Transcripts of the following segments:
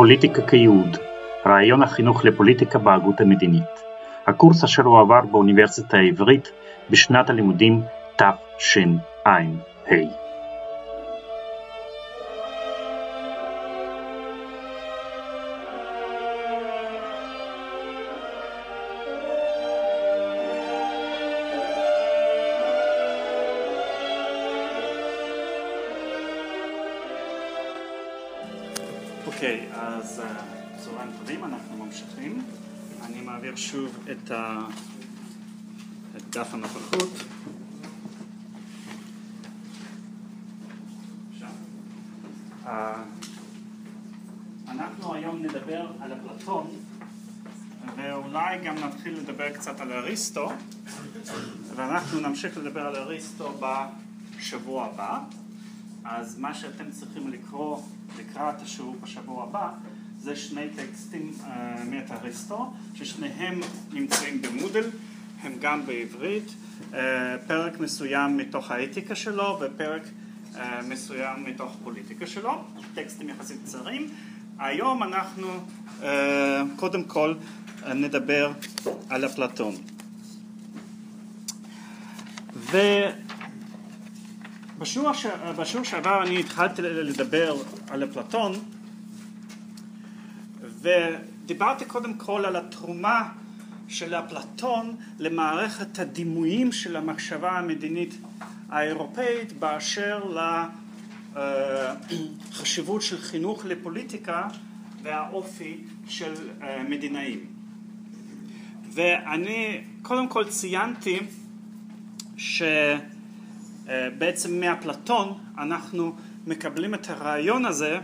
פוליטיקה כייעוד רעיון החינוך לפוליטיקה בהגות המדינית. הקורס אשר הועבר באוניברסיטה העברית בשנת הלימודים תשע"ה אז צהריים טובים, אנחנו ממשיכים. אני מעביר שוב את, ה... את דף הנוכחות. אנחנו היום נדבר על אפלטון ואולי גם נתחיל לדבר קצת על אריסטו ואנחנו נמשיך לדבר על אריסטו בשבוע הבא אז מה שאתם צריכים לקרוא לקראת השיעור בשבוע הבא זה שני טקסטים uh, מאת אריסטו ששניהם נמצאים במודל הם גם בעברית. uh, פרק מסוים מתוך האתיקה שלו ופרק uh, מסוים מתוך פוליטיקה שלו. טקסטים יחסית קצרים. היום אנחנו uh, קודם כל uh, נדבר על אפלטון. ו... בשיעור שעבר אני התחלתי לדבר על אפלטון ודיברתי קודם כל על התרומה של אפלטון למערכת הדימויים של המחשבה המדינית האירופאית באשר לחשיבות של חינוך לפוליטיקה והאופי של מדינאים. ואני קודם כל ציינתי ש... בעצם מאפלטון אנחנו מקבלים את הרעיון הזה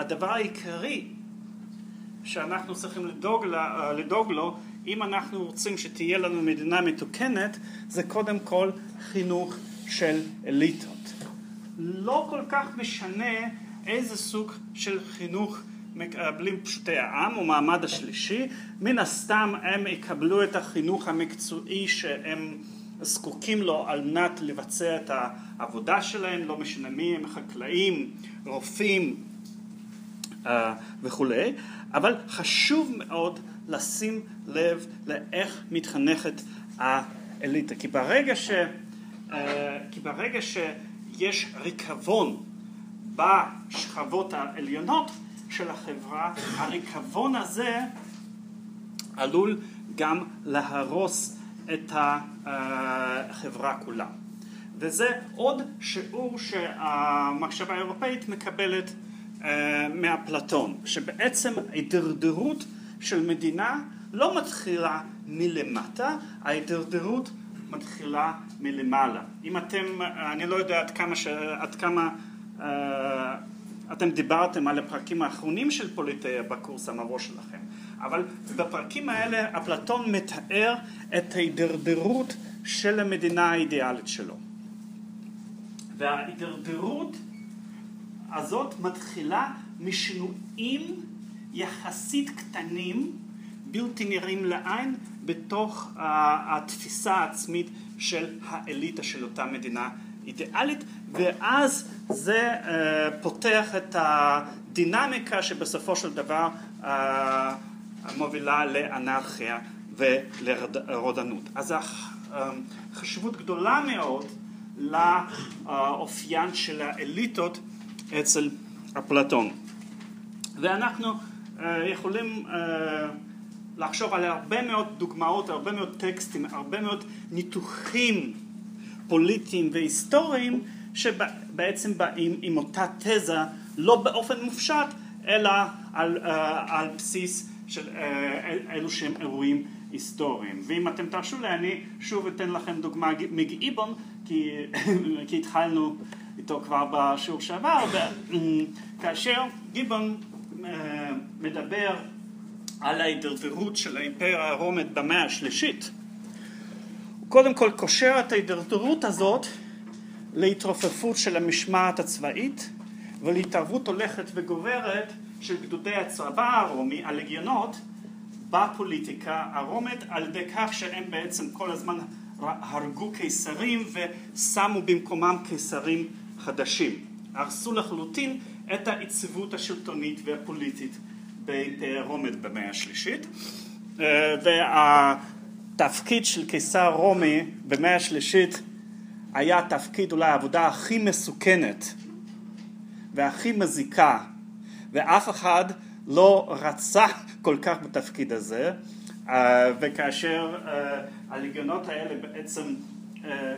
שהדבר העיקרי שאנחנו צריכים לדאוג, לדאוג לו אם אנחנו רוצים שתהיה לנו מדינה מתוקנת זה קודם כל חינוך של אליטות. לא כל כך משנה איזה סוג של חינוך מקבלים פשוטי העם או מעמד השלישי, מן הסתם הם יקבלו את החינוך המקצועי שהם זקוקים לו על מנת לבצע את העבודה שלהם, לא משנה מי הם, חקלאים, רופאים וכולי, אבל חשוב מאוד לשים לב לאיך מתחנכת האליטה, כי ברגע, ש, uh, כי ברגע שיש ריקבון בשכבות העליונות של החברה, הריקבון הזה עלול גם להרוס את החברה כולה. וזה עוד שיעור שהמחשבה האירופאית מקבלת מאפלטון, שבעצם ההידרדרות של מדינה לא מתחילה מלמטה, ההידרדרות מתחילה מלמעלה. אם אתם, אני לא יודע עד כמה, עד כמה אתם דיברתם על הפרקים האחרונים של פוליטאיה בקורס המבוא שלכם, אבל בפרקים האלה אפלטון מתאר את ההידרדרות של המדינה האידיאלית שלו. וההידרדרות הזאת מתחילה משינויים יחסית קטנים, בלתי נראים לעין, בתוך התפיסה העצמית של האליטה של אותה מדינה אידיאלית, ואז זה uh, פותח את הדינמיקה שבסופו של דבר uh, מובילה לאנרכיה ולרודנות. אז חשיבות גדולה מאוד לאופיין של האליטות אצל אפלטון. ואנחנו uh, יכולים uh, לחשוב על הרבה מאוד דוגמאות, הרבה מאוד טקסטים, הרבה מאוד ניתוחים פוליטיים והיסטוריים שבעצם באים עם אותה תזה לא באופן מופשט אלא על, uh, על בסיס של אלו שהם אירועים היסטוריים ואם אתם תרשו לי אני שוב אתן לכם דוגמה מגיבון כי, כי התחלנו איתו כבר בשיעור שעבר כאשר גיבון uh, מדבר על ההידרדרות של האימפריה הרומית במאה השלישית קודם כל קושר את ההידרדרות הזאת להתרופפות של המשמעת הצבאית ולהתערבות הולכת וגוברת של גדודי הצבא הרומי, הלגיונות, בפוליטיקה הרומית על ידי כך שהם בעצם כל הזמן הרגו קיסרים ושמו במקומם קיסרים חדשים. הרסו לחלוטין את היציבות השלטונית והפוליטית באימפריה רומית במאה השלישית. והתפקיד של קיסר רומי במאה השלישית היה תפקיד אולי העבודה הכי מסוכנת והכי מזיקה ואף אחד לא רצה כל כך בתפקיד הזה וכאשר הלגיונות האלה בעצם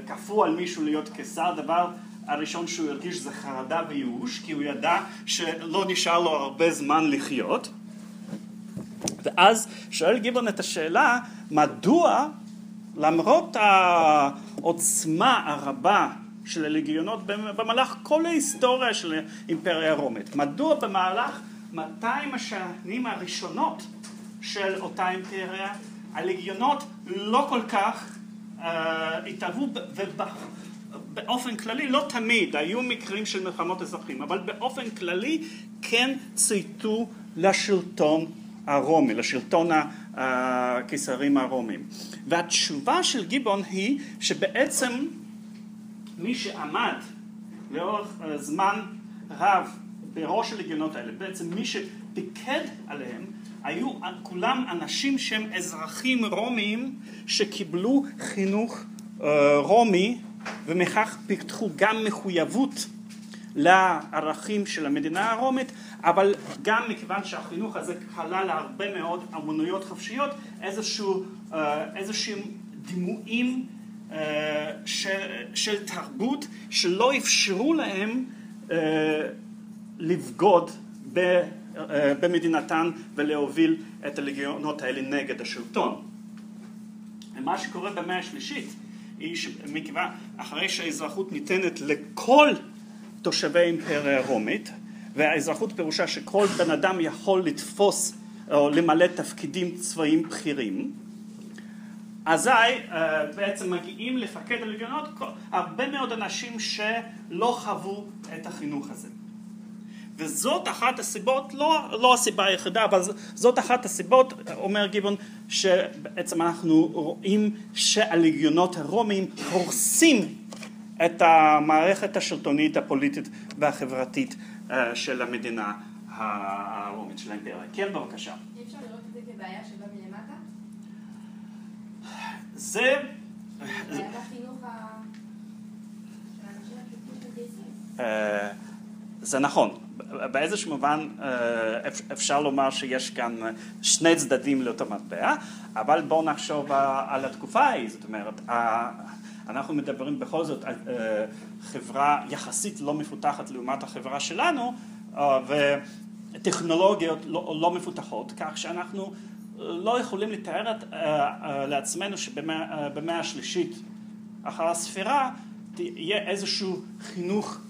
כפו על מישהו להיות קיסר הדבר הראשון שהוא הרגיש זה חרדה וייאוש כי הוא ידע שלא נשאר לו הרבה זמן לחיות. ואז שואל גיבון את השאלה מדוע למרות העוצמה הרבה של הלגיונות במהלך כל ההיסטוריה של האימפריה הרומית מדוע במהלך 200 השנים הראשונות של אותה אימפריה הלגיונות לא כל כך uh, התאהבו באופן כללי, לא תמיד, היו מקרים של מלחמות אזרחים, אבל באופן כללי כן צייתו לשלטון הרומי, לשלטון הקיסרים הרומיים. והתשובה של גיבון היא שבעצם מי שעמד לאורך זמן רב בראש הלגיונות האלה, בעצם מי שפיקד עליהם היו כולם אנשים שהם אזרחים רומיים שקיבלו חינוך רומי ומכך פיתחו גם מחויבות לערכים של המדינה הרומית אבל גם מכיוון שהחינוך הזה כלל הרבה מאוד אמנויות חופשיות איזשהו, איזשהם דימויים של, של תרבות שלא אפשרו להם לבגוד במדינתן ולהוביל את הלגיונות האלה נגד השלטון. מה שקורה במאה השלישית היא שמכיוון אחרי שהאזרחות ניתנת לכל תושבי האימפריה הרומית והאזרחות פירושה שכל בן אדם יכול לתפוס או למלא תפקידים צבאיים בכירים אזי בעצם מגיעים לפקד הלגיונות הרבה מאוד אנשים שלא חוו את החינוך הזה וזאת אחת הסיבות, לא, לא הסיבה היחידה, אבל זאת אחת הסיבות, אומר גיבון, שבעצם אנחנו רואים שהלגיונות הרומיים הורסים את המערכת השלטונית, הפוליטית והחברתית של המדינה הרומית של האימפריה. כן, בבקשה. אי אפשר לראות את זה כבעיה שבאה מלמטה? זה... שמתגייסים. זה נכון, באיזשהו מובן אפשר לומר שיש כאן שני צדדים לאותו מטבע, אבל בואו נחשוב על התקופה ההיא, זאת אומרת, אנחנו מדברים בכל זאת על חברה יחסית לא מפותחת לעומת החברה שלנו, וטכנולוגיות לא, לא מפותחות, כך שאנחנו לא יכולים לתאר את, לעצמנו שבמאה השלישית אחר הספירה תהיה איזשהו חינוך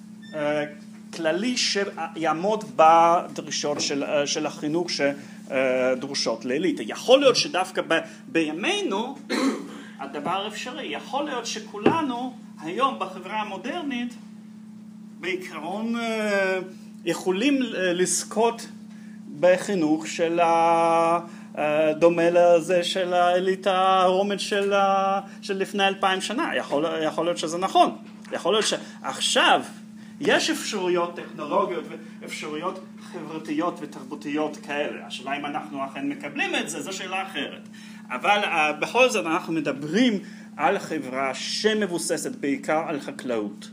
כללי שיעמוד בדרישות של, של החינוך שדרושות לאליטה. יכול להיות שדווקא ב, בימינו הדבר אפשרי, יכול להיות שכולנו היום בחברה המודרנית בעיקרון יכולים לזכות בחינוך של דומה לזה של האליטה הרומית של, של לפני אלפיים שנה, יכול, יכול להיות שזה נכון, יכול להיות שעכשיו יש אפשרויות טכנולוגיות ואפשרויות חברתיות ותרבותיות כאלה. השאלה אם אנחנו אכן מקבלים את זה, זו שאלה אחרת. אבל uh, בכל זאת אנחנו מדברים על חברה שמבוססת בעיקר על חקלאות.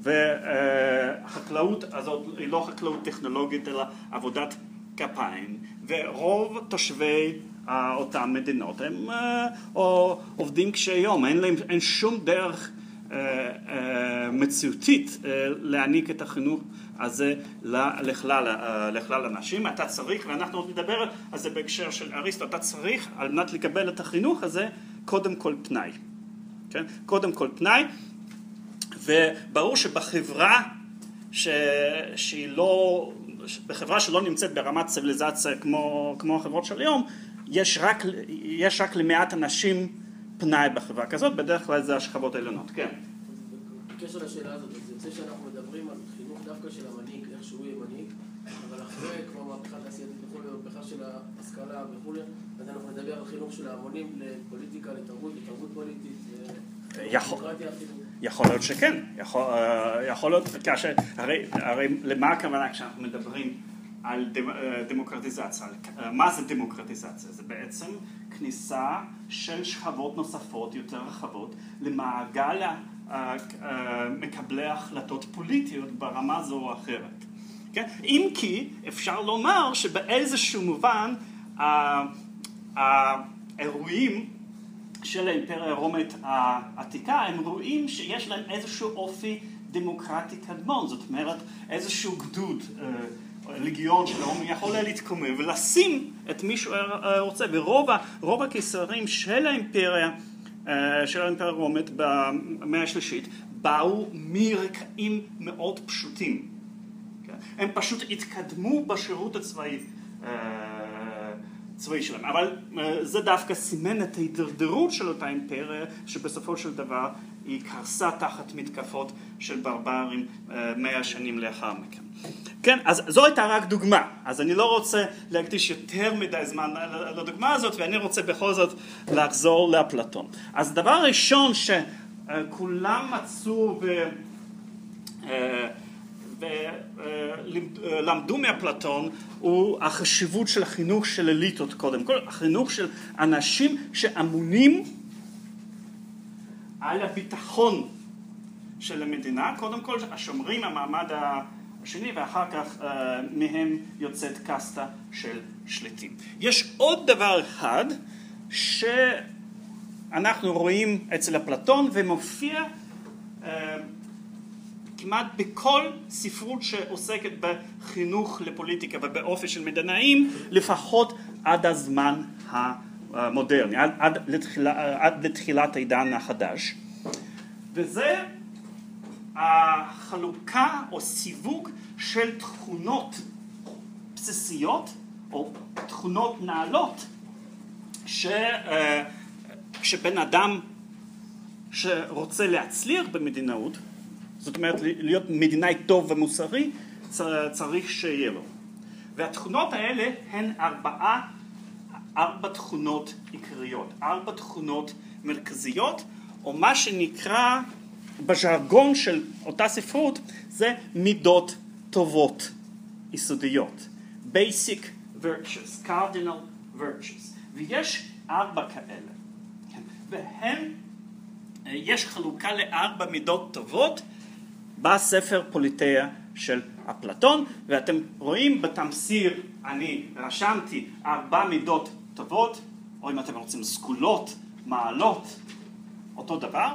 והחקלאות uh, הזאת היא לא חקלאות טכנולוגית אלא עבודת כפיים ורוב תושבי uh, אותן מדינות הם או עובדים קשי יום, אין להם, אין שום דרך מציאותית להעניק את החינוך הזה לכלל, לכלל אנשים. אתה צריך, ואנחנו עוד נדבר על זה בהקשר של אריסטו, אתה צריך על מנת לקבל את החינוך הזה קודם כל פנאי. כן? קודם כל פנאי, וברור שבחברה ש... שהיא לא, בחברה שלא נמצאת ברמת ציוויליזציה כמו, כמו החברות של היום, יש רק, יש רק למעט אנשים פנאי בחברה כזאת, בדרך כלל זה השכבות העליונות, כן. בקשר לשאלה הזאת, זה יוצא שאנחנו מדברים על חינוך דווקא של המנהיג, איך שהוא יהיה מנהיג, אבל אחרי כמו מהפכה תעשייתית וכולי, מהפכה של ההשכלה וכולי, אז אנחנו נדבר על חינוך של ההמונים לפוליטיקה, לתרבות, לתרבות פוליטית, יכול, יכול להיות שכן, יכול, אה, יכול להיות, כאשר, הרי, הרי למה הכוונה כשאנחנו מדברים על דמוקרטיזציה? מה זה דמוקרטיזציה? זה בעצם כניסה של שכבות נוספות יותר רחבות למעגל מקבלי ההחלטות פוליטיות ברמה זו או אחרת. כן? אם כי אפשר לומר שבאיזשהו מובן האירועים של האימפריה הרומית העתיקה הם רואים שיש להם איזשהו אופי דמוקרטי קדמון, זאת אומרת איזשהו גדוד, אה, לגיון של הרומי יכול להתקומם ולשים את מי שהוא רוצה ורוב הקיסרים של האימפריה אה, של האימפריה הרומית במאה השלישית באו מרקעים מאוד פשוטים. כן? הם פשוט התקדמו בשירות הצבאי אה, צבאי שלהם. אבל אה, זה דווקא סימן את ההידרדרות של אותה אימפריה, שבסופו של דבר היא קרסה תחת מתקפות של ברברים מאה שנים לאחר מכן. כן, אז זו הייתה רק דוגמה, אז אני לא רוצה להקדיש יותר מדי זמן לדוגמה הזאת ואני רוצה בכל זאת לחזור לאפלטון. אז הדבר הראשון שכולם מצאו. ולמדו מאפלטון הוא החשיבות של החינוך של אליטות קודם כל, החינוך של אנשים שאמונים על הביטחון של המדינה, קודם כל השומרים המעמד השני ואחר כך uh, מהם יוצאת קסטה של שליטים. יש עוד דבר אחד שאנחנו רואים אצל אפלטון ומופיע uh, כמעט בכל ספרות שעוסקת בחינוך לפוליטיקה ובאופי של מדינאים לפחות עד הזמן המודרני, עד, עד, לתחילה, עד לתחילת העידן החדש וזה החלוקה או סיווג של תכונות בסיסיות או תכונות נעלות ש, אה, שבן אדם שרוצה להצליח במדינאות, זאת אומרת להיות מדינאי טוב ומוסרי, צריך שיהיה לו. והתכונות האלה הן ארבעה, ארבע תכונות עיקריות, ארבע תכונות מרכזיות, או מה שנקרא בז'רגון של אותה ספרות זה מידות טובות יסודיות, basic virtues, cardinal virtues, ויש ארבע כאלה, כן? והם, יש חלוקה לארבע מידות טובות בספר פוליטאה של אפלטון, ואתם רואים בתמסיר אני רשמתי ארבע מידות טובות, או אם אתם רוצים סגולות, מעלות, אותו דבר,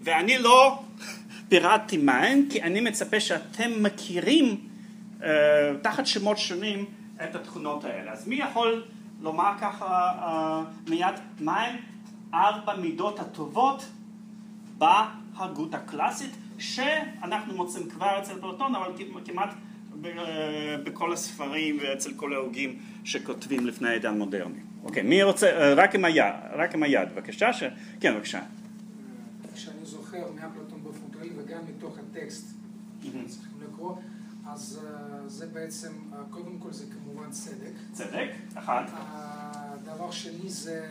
ואני לא פירטתי מהן, כי אני מצפה שאתם מכירים uh, תחת שמות שונים את התכונות האלה. אז מי יכול לומר ככה uh, מיד מהן ארבע מידות הטובות בהגות הקלאסית, שאנחנו מוצאים כבר אצל פלטון, אבל כמעט אה, בכל הספרים ואצל כל ההוגים שכותבים לפני העידן מודרני. אוקיי, מי רוצה, רק עם היד, רק עם היד, בבקשה, ש... כן, בבקשה. זוכר מאפלטון באופן כללי וגם מתוך הטקסט שצריכים לקרוא, אז אה, זה בעצם, אה, קודם כל זה כמובן צדק. צדק, אחד. הדבר שני זה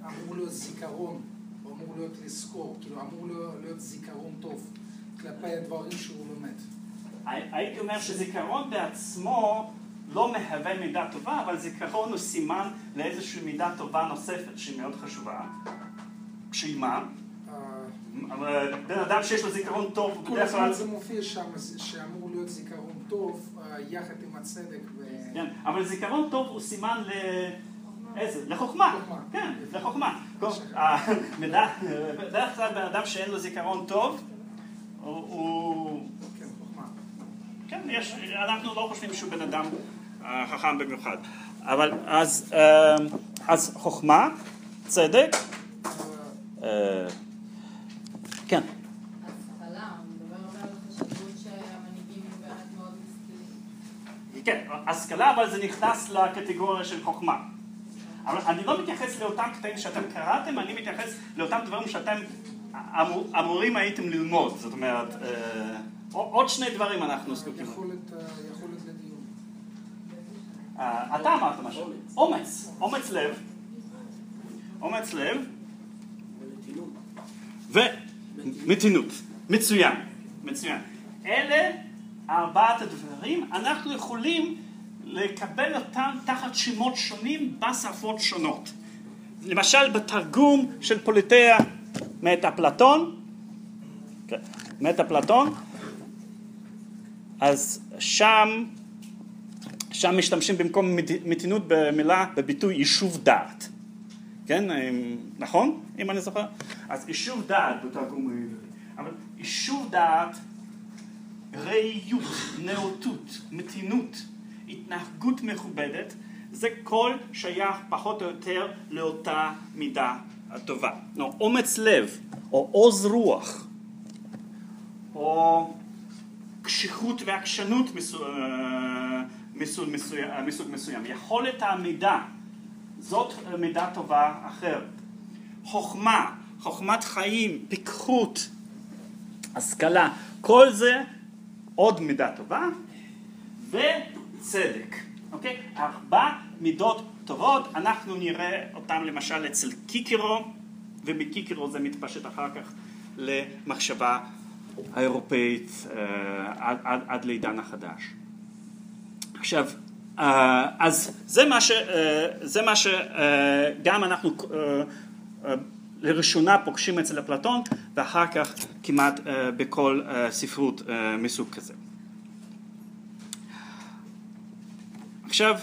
אמור להיות זיכרון, או אמור להיות לזכור, כאילו אמור להיות זיכרון טוב כלפי הדברים שהוא לומד. הייתי אומר שזיכרון בעצמו לא מהווה מידה טובה, אבל זיכרון הוא סימן לאיזושהי מידה טובה נוספת שהיא מאוד חשובה. שהיא מה? בן אדם שיש לו זיכרון טוב, בדרך כלל... זה מופיע שם, שאמור להיות זיכרון טוב, אה, יחד עם הצדק. כן, אבל זיכרון טוב הוא סימן ל... איזה? לחוכמה. כן, לחוכמה. בדרך כלל בן אדם שאין לו זיכרון טוב, הוא... כן. כן, יש, אנחנו לא חושבים שהוא בן אדם אה, חכם במיוחד. אבל אז, אה, אז חוכמה, צדק, כן. כן, השכלה אבל זה נכנס לקטגוריה של חוכמה. אבל אני לא מתייחס לאותם קטעים שאתם קראתם, אני מתייחס לאותם דברים שאתם אמור, אמורים הייתם ללמוד. זאת אומרת, אה, עוד שני דברים אנחנו זקוקים. יכולת לדיון. אה, אתה אמרת משהו. אומץ. אומץ לב. אומץ לב. ו... מתינות. מצוין, מצוין. אלה ארבעת הדברים, אנחנו יכולים לקבל אותם תחת שמות שונים בשפות שונות. למשל בתרגום של פוליטאה מאת אפלטון, כן, מאת אפלטון, אז שם, שם משתמשים במקום מתינות במילה, בביטוי יישוב דעת. כן, נכון? אם אני זוכר? אז יישוב דעת בתרגום העברי. אבל יישוב דעת, ראיות, נאותות, מתינות, התנהגות מכובדת, זה כל שייך פחות או יותר לאותה מידה הטובה. לא, אומץ לב, או עוז רוח, או קשיחות ועקשנות אה, מסוים, מסוג מסוים. יכולת העמידה, זאת מידה טובה אחרת. חוכמה, חוכמת חיים, פיקחות, השכלה, כל זה עוד מידה טובה, וצדק. אוקיי? ארבע מידות טובות, אנחנו נראה אותן למשל אצל קיקירו, ומקיקירו זה מתפשט אחר כך למחשבה האירופאית uh, עד, עד, עד לעידן החדש. עכשיו, אז זה מה, ש, uh, זה מה שגם uh, אנחנו uh, uh, לראשונה פוגשים אצל אפלטון ואחר כך כמעט uh, בכל uh, ספרות uh, מסוג כזה. עכשיו,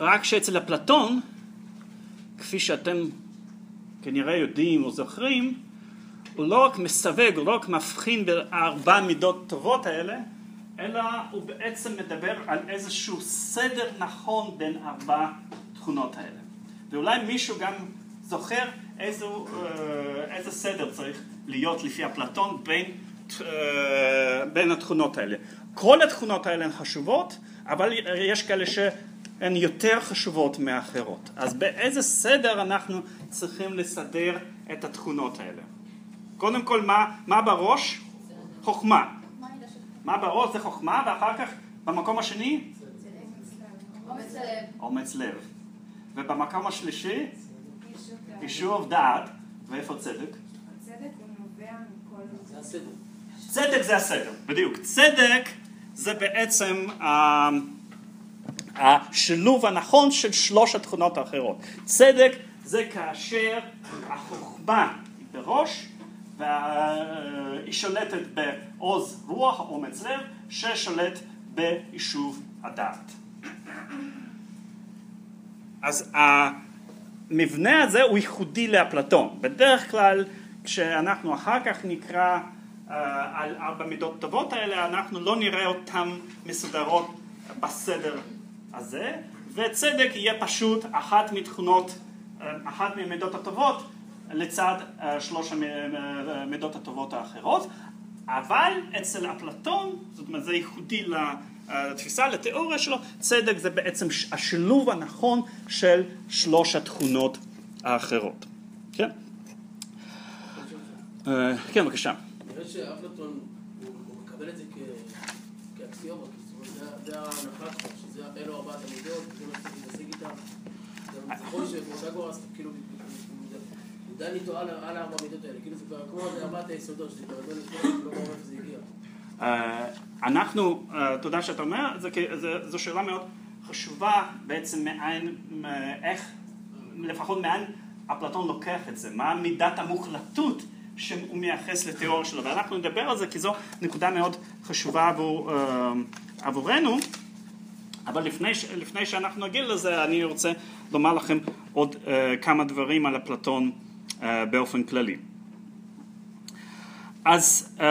רק שאצל אפלטון, כפי שאתם כנראה יודעים או זוכרים, הוא לא רק מסווג, הוא לא רק מבחין בארבע מידות טובות האלה, אלא הוא בעצם מדבר על איזשהו סדר נכון בין ארבע תכונות האלה. ואולי מישהו גם זוכר איזו, אה, איזה סדר צריך להיות לפי אפלטון בין, אה, בין התכונות האלה. כל התכונות האלה הן חשובות, אבל יש כאלה שהן יותר חשובות מאחרות. אז באיזה סדר אנחנו צריכים לסדר את התכונות האלה? קודם כל, מה, מה בראש? חוכמה. מה בראש זה חוכמה, ואחר כך במקום השני? אומץ לב. ובמקום השלישי? יישוב דעת. ואיפה צדק? הצדק הוא נובע מכל... זה הסדר. צדק זה הסדר, בדיוק. צדק זה בעצם השילוב הנכון של שלוש התכונות האחרות. צדק זה כאשר החוכמה היא בראש והיא שולטת בעוז רוח, אומץ לב, ששולט ביישוב הדעת. אז המבנה הזה הוא ייחודי לאפלטון. בדרך כלל כשאנחנו אחר כך נקרא uh, על ארבע מידות טובות האלה, אנחנו לא נראה אותן מסודרות בסדר הזה, וצדק יהיה פשוט אחת מתכונות, uh, אחת מהמידות הטובות לצד uh, שלוש המידות הטובות האחרות, אבל אצל אפלטון, זאת אומרת זה ייחודי לתפיסה, לתיאוריה שלו, צדק זה בעצם השילוב הנכון של שלוש התכונות האחרות. כן? כן, בבקשה. נראה שאפלטון, הוא את זה כאקסיומה, זה ההנחה שלך, שזה ארבעת המידות, זה מה שצריך להתעסק איתם. גם נכון שפרוטגורס, כאילו, דן איתו על הארבע המידות האלה, כאילו זה כבר כמו ארבעת היסודות, שזה כבר לא ברור איפה זה הגיע. אנחנו, תודה שאתה אומר, זו שאלה מאוד חשובה בעצם מאין, איך, לפחות מאין אפלטון לוקח את זה, מה מידת המוחלטות שהוא מייחס לתיאוריה שלו, ואנחנו נדבר על זה כי זו נקודה מאוד חשובה עבור, עבורנו, אבל לפני, לפני שאנחנו נגיע לזה אני רוצה לומר לכם עוד כמה דברים על אפלטון באופן כללי. אז uh,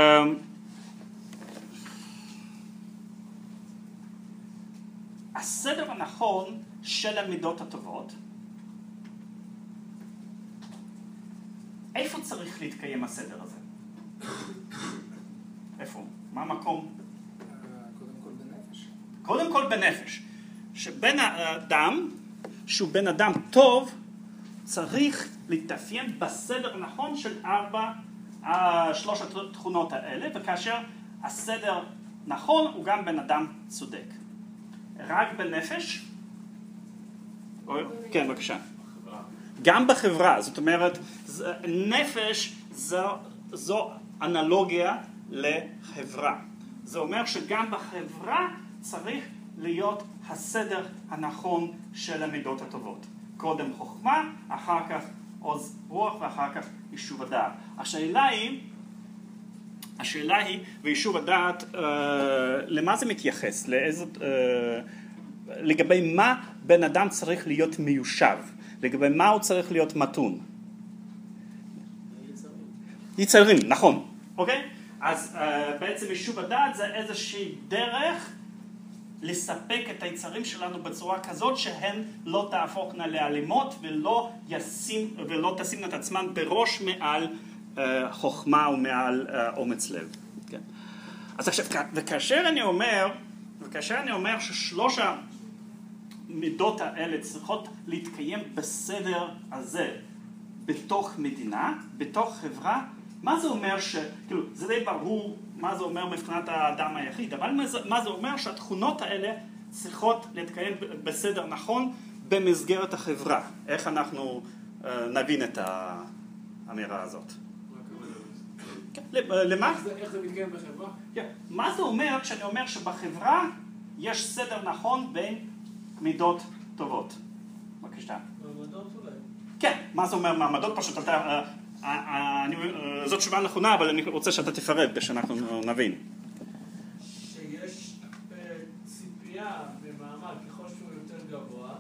הסדר הנכון של המידות הטובות איפה צריך להתקיים הסדר הזה? איפה? מה המקום? קודם כל בנפש. קודם כל בנפש. שבן האדם, שהוא בן אדם טוב, צריך להתאפיין בסדר הנכון של ארבע, שלוש התכונות האלה, וכאשר הסדר נכון, הוא גם בן אדם צודק. רק בנפש? כן, בבקשה. גם בחברה, זאת אומרת, נפש זו, זו אנלוגיה לחברה. זה אומר שגם בחברה צריך להיות הסדר הנכון של המידות הטובות. קודם חוכמה, אחר כך עוז רוח ואחר כך יישוב הדעת. השאלה היא, השאלה היא, ויישוב הדעת, אה, למה זה מתייחס? לאיזה, אה, לגבי מה בן אדם צריך להיות מיושב? לגבי מה הוא צריך להיות מתון? יצרים. יצרים, נכון, אוקיי? אז uh, בעצם יישוב הדעת זה איזושהי דרך לספק את היצרים שלנו בצורה כזאת שהן לא תהפוכנה לאלימות ולא, ישים, ולא תשימנה את עצמן בראש מעל uh, חוכמה ומעל uh, אומץ לב. כן? אז עכשיו, וכאשר אני אומר, וכאשר אני אומר ששלוש המידות האלה צריכות להתקיים בסדר הזה בתוך מדינה, בתוך חברה, מה זה אומר ש... כאילו, זה די ברור מה זה אומר מבחינת האדם היחיד, אבל מה זה, אומר שהתכונות האלה צריכות להתקיים בסדר נכון במסגרת החברה. איך אנחנו אה, נבין את האמירה הזאת? כן, למה? איך זה- איך זה מתקיים בחברה? כן. מה זה אומר כשאני אומר שבחברה יש סדר נכון בין מידות טובות? בבקשה. מעמדות אולי. כן, מה זה אומר מעמדות? פשוט אתה... אה, אה, אני- אה, זאת תשובה נכונה, אבל אני רוצה שאתה תפרט כדי שאנחנו נבין. שיש ציפייה במעמד ככל שהוא יותר גבוה,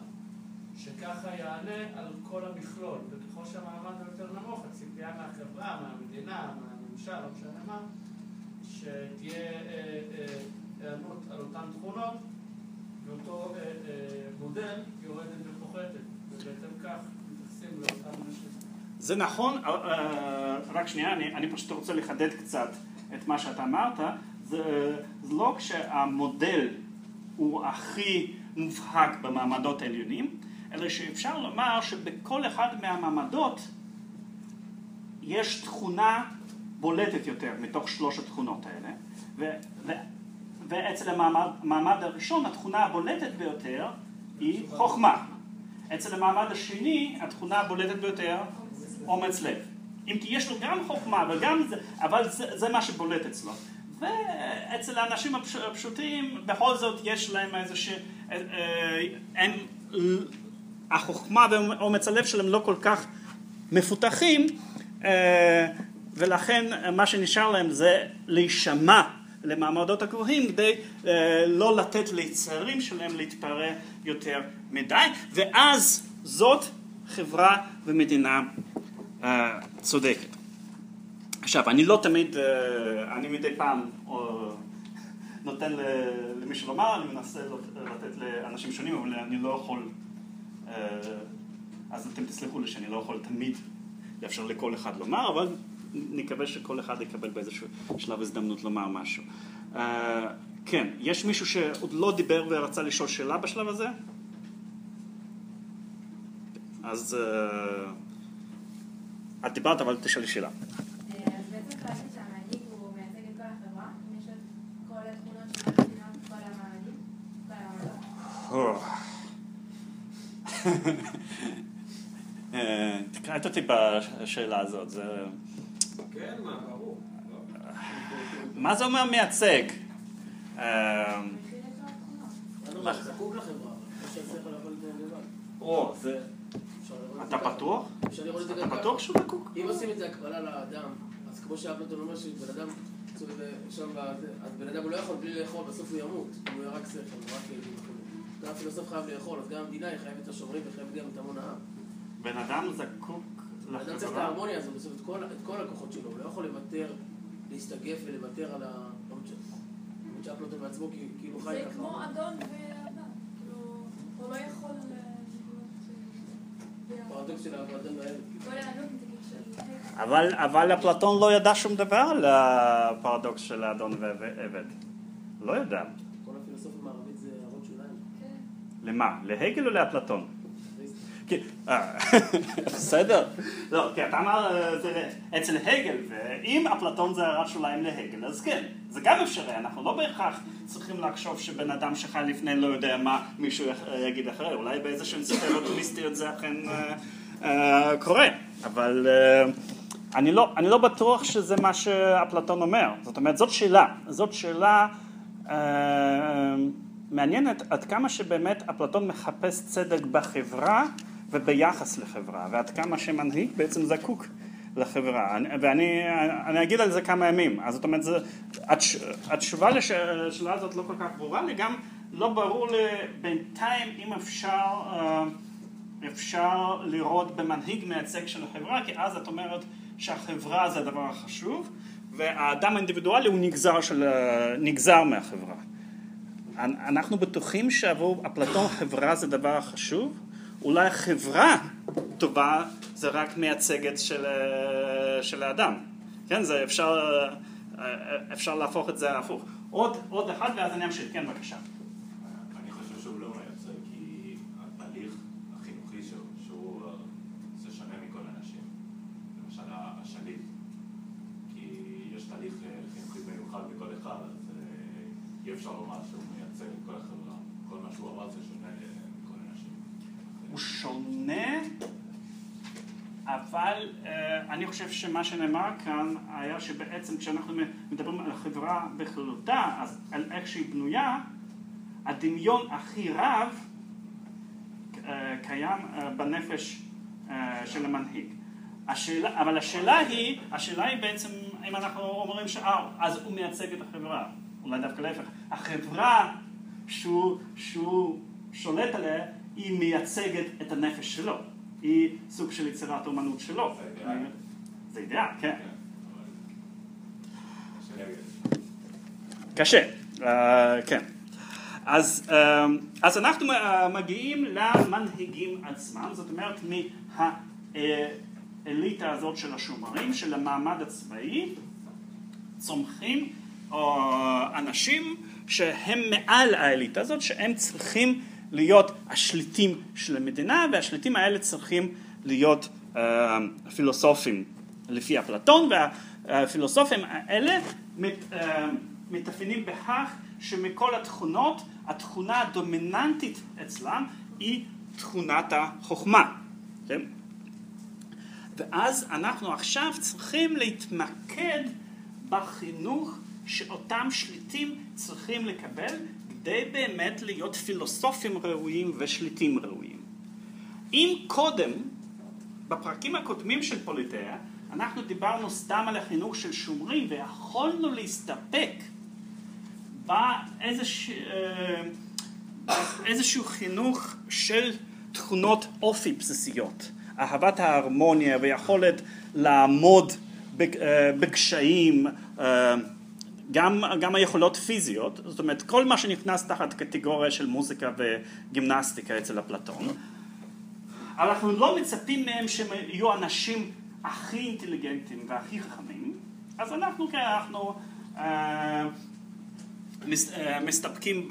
שככה יענה על כל המכלול, וככל שהמעמד יותר נמוך, הציפייה מהחברה, מהמדינה, מהממשל, לא משנה מה, שתהיה היענות על אותן תכונות, ואותו מודל יורדת ופוחתת, ובהתאם כך מתייחסים לאותם אנשים. זה נכון, אה, אה, רק שנייה, אני, אני פשוט רוצה לחדד קצת את מה שאתה אמרת. זה, זה לא כשהמודל הוא הכי מובהק במעמדות העליונים, אלא שאפשר לומר שבכל אחד מהמעמדות יש תכונה בולטת יותר מתוך שלוש התכונות האלה, ו, ו, ואצל המעמד, המעמד הראשון התכונה הבולטת ביותר היא חוכמה. אצל המעמד השני התכונה הבולטת ביותר אומץ לב. אם כי יש לו גם חוכמה וגם זה, אבל זה, זה מה שבולט אצלו. ואצל האנשים הפש, הפשוטים בכל זאת יש להם איזושהי, אה, אה, הם, החוכמה ואומץ הלב שלהם לא כל כך מפותחים אה, ולכן מה שנשאר להם זה להישמע למעמדות הגבוהים כדי לא לתת ליצרים שלהם להתפרע יותר מדי ואז זאת חברה ומדינה צודקת. עכשיו אני לא תמיד, אה, אני מדי פעם אה, נותן ל- למישהו לומר, אני מנסה לתת לאנשים שונים אבל אני לא יכול אה, אז אתם תסלחו לי שאני לא יכול תמיד לאפשר לכל אחד לומר, אבל נקווה שכל אחד יקבל באיזשהו שלב הזדמנות לומר משהו. כן, יש מישהו שעוד לא דיבר ורצה לשאול שאלה בשלב הזה? אז את דיברת אבל תשאלי שאלה. אז בעצם חשבתי שהמנהיג הוא מייצג את כל החברה, אם יש את כל התכונות שמאפיינות את כל המעמדים, כל המעמדות. תקראת אותי בשאלה הזאת, זה... כן, מה, ברור. מה זה אומר מייצג? אה, זקוק לחברה. או, זה... אתה זה. בטוח? זה אתה. בטוח שהוא זקוק? אם עושים את זה הקבלה לאדם, אז כמו שאפלטון אומר שבן אדם, שם, אז בן אדם הוא לא יכול בלי לאכול, בסוף הוא ימות, אם הוא יהיה רק שכל, הוא רק ילדים וכו'. גם הפילוסוף חייב לאכול, אז גם המדינה היא חייבת את השומרים וחייבת גם את המון העם. בן אדם זקוק בן אדם צריך את לחברה? ההרמוניה הזאת, בסוף את כל- את כל הכוחות שלו, הוא לא יכול לוותר, להסתגף ולוותר על ה... למרות ש- למרות שאפלטון בעצמו כי- כאילו חי זה ככה. כמו אדון ואדם. כאילו, הוא לא יכול אה, להיות... אה, פרדוקס של האדם והעבד. כל האדון זה כאילו של... אבל, אבל אפלטון לא ידע שום דבר על הפרדוקס של האדון ועבד. לא ידע. כל הפילוסופיה המערבית זה הערות שוליים. כן. למה? להגל או לאפלטון? כן, אה, בסדר. לא, כי אתה אמר אה, אצל הגל, ואם אפלטון זה הערת שוליים להגל, אז כן, זה גם אפשרי, אנחנו לא בהכרח צריכים לחשוב שבן אדם שחי לפני לא יודע מה מישהו יח- יגיד אחרי, אולי באיזשהן ספירות מיסטיות זה אכן אה, אה, קורה, אבל אה, אני לא, אני לא בטוח שזה מה שאפלטון אומר. זאת אומרת, זאת שאלה. זאת שאלה אה, מעניינת עד כמה שבאמת אפלטון מחפש צדק בחברה וביחס לחברה, ועד כמה שמנהיג בעצם זקוק לחברה. אני- ואני אני אגיד על זה כמה ימים. אז זאת אומרת, זה, התש, התשובה לש- לשאלה הזאת לא כל כך ברורה לי, גם לא ברור לי בינתיים אם אפשר... אה, אפשר לראות במנהיג מייצג של החברה, כי אז את אומרת שהחברה זה הדבר החשוב, והאדם האינדיבידואלי הוא נגזר, של, נגזר מהחברה. אנ- אנחנו בטוחים שעבור אפלטון חברה זה דבר החשוב? אולי חברה טובה זה רק מייצגת של, אה, של האדם. כן, זה אפשר, אה, אפשר להפוך את זה הפוך. עוד, עוד אחד ואז אני אמשיך. כן, בבקשה. שהוא שהוא, שהוא אפשר לומר שהוא מייצג את כל החברה. כל מה שהוא אמר זה האנשים. הוא שונה, אבל אה, אני חושב שמה שנאמר כאן היה שבעצם כשאנחנו מדברים על החברה בכללותה, אז על איך שהיא בנויה, הדמיון הכי רב אה, קיים אה, בנפש של המנהיג. השאלה, אבל השאלה היא, השאלה היא בעצם אם אנחנו אומרים שאה, אז הוא מייצג את החברה, אולי דווקא להפך. החברה שהוא, שהוא שולט עליה, היא מייצגת את הנפש שלו. היא סוג של יצירת אומנות שלו. זה אידיאל, כן. כן. קשה אה, כן. אז, אה, אז אנחנו אה, מגיעים למנהיגים עצמם, זאת אומרת מהאליטה הזאת של השומרים, של המעמד הצבאי, צומחים או אנשים שהם מעל האליטה הזאת, שהם צריכים להיות השליטים של המדינה, והשליטים האלה צריכים להיות אה, פילוסופים לפי אפלטון, והפילוסופים האלה מת, אה, מתאפיינים בכך שמכל התכונות, התכונה הדומיננטית אצלם היא תכונת החוכמה. כן? ואז אנחנו עכשיו צריכים להתמקד בחינוך שאותם שליטים צריכים לקבל כדי באמת להיות פילוסופים ראויים ושליטים ראויים. אם קודם, בפרקים הקודמים של פוליטאה, אנחנו דיברנו סתם על החינוך של שומרים ויכולנו להסתפק באיזשה, באיזשהו חינוך של תכונות אופי בסיסיות, אהבת ההרמוניה ויכולת לעמוד בקשיים, גם, גם היכולות פיזיות, זאת אומרת כל מה שנכנס תחת קטגוריה של מוזיקה וגימנסטיקה אצל אפלטון, אנחנו לא מצפים מהם שהם יהיו אנשים הכי אינטליגנטים והכי חכמים, אז אנחנו, כן, אנחנו אה, מס, אה, מסתפקים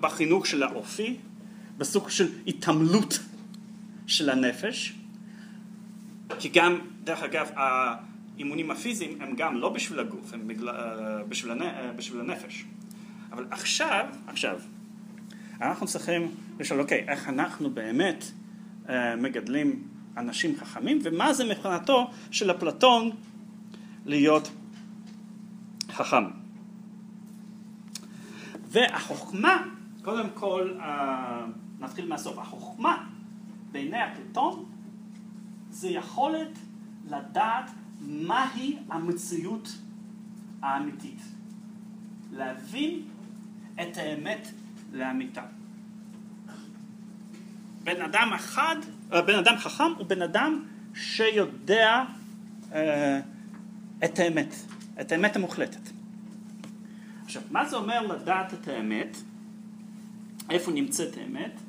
בחינוך של האופי, בסוג של התעמלות של הנפש, כי גם, דרך אגב, האימונים הפיזיים הם גם לא בשביל הגוף, הם בגלל, בשביל, הנ, בשביל הנפש. אבל עכשיו, עכשיו, אנחנו צריכים לשאול, אוקיי, איך אנחנו באמת אה, מגדלים אנשים חכמים, ומה זה מבחינתו של אפלטון להיות חכם. והחוכמה, קודם כל, אה, נתחיל מהסוף, החוכמה בעיני אפלטון זה יכולת לדעת מהי המציאות האמיתית. להבין את האמת לאמיתה. בן אדם אחד, בן אדם חכם הוא בן אדם שיודע אה, את האמת, את האמת המוחלטת. עכשיו, מה זה אומר לדעת את האמת? איפה נמצאת האמת?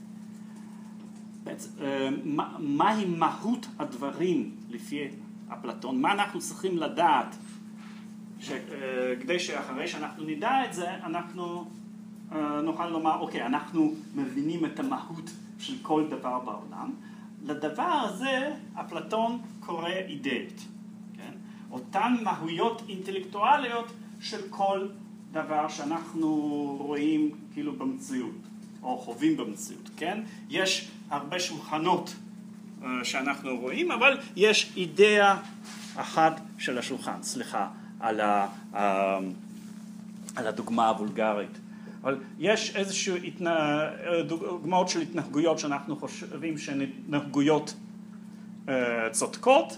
בעצם, אה, מה, מהי מהות הדברים לפי אפלטון? מה אנחנו צריכים לדעת ש, אה, כדי שאחרי שאנחנו נדע את זה, אנחנו אה, נוכל לומר, אוקיי, אנחנו מבינים את המהות של כל דבר בעולם. לדבר הזה אפלטון קורא אידאות, כן? אותן מהויות אינטלקטואליות של כל דבר שאנחנו רואים כאילו במציאות, או חווים במציאות, כן? יש הרבה שולחנות שאנחנו רואים, אבל יש אידאה אחת של השולחן, סליחה על, ה, אה, על הדוגמה הוולגרית. אבל יש איזשהו התנה, דוגמאות של התנהגויות שאנחנו חושבים שהן התנהגויות אה, צודקות,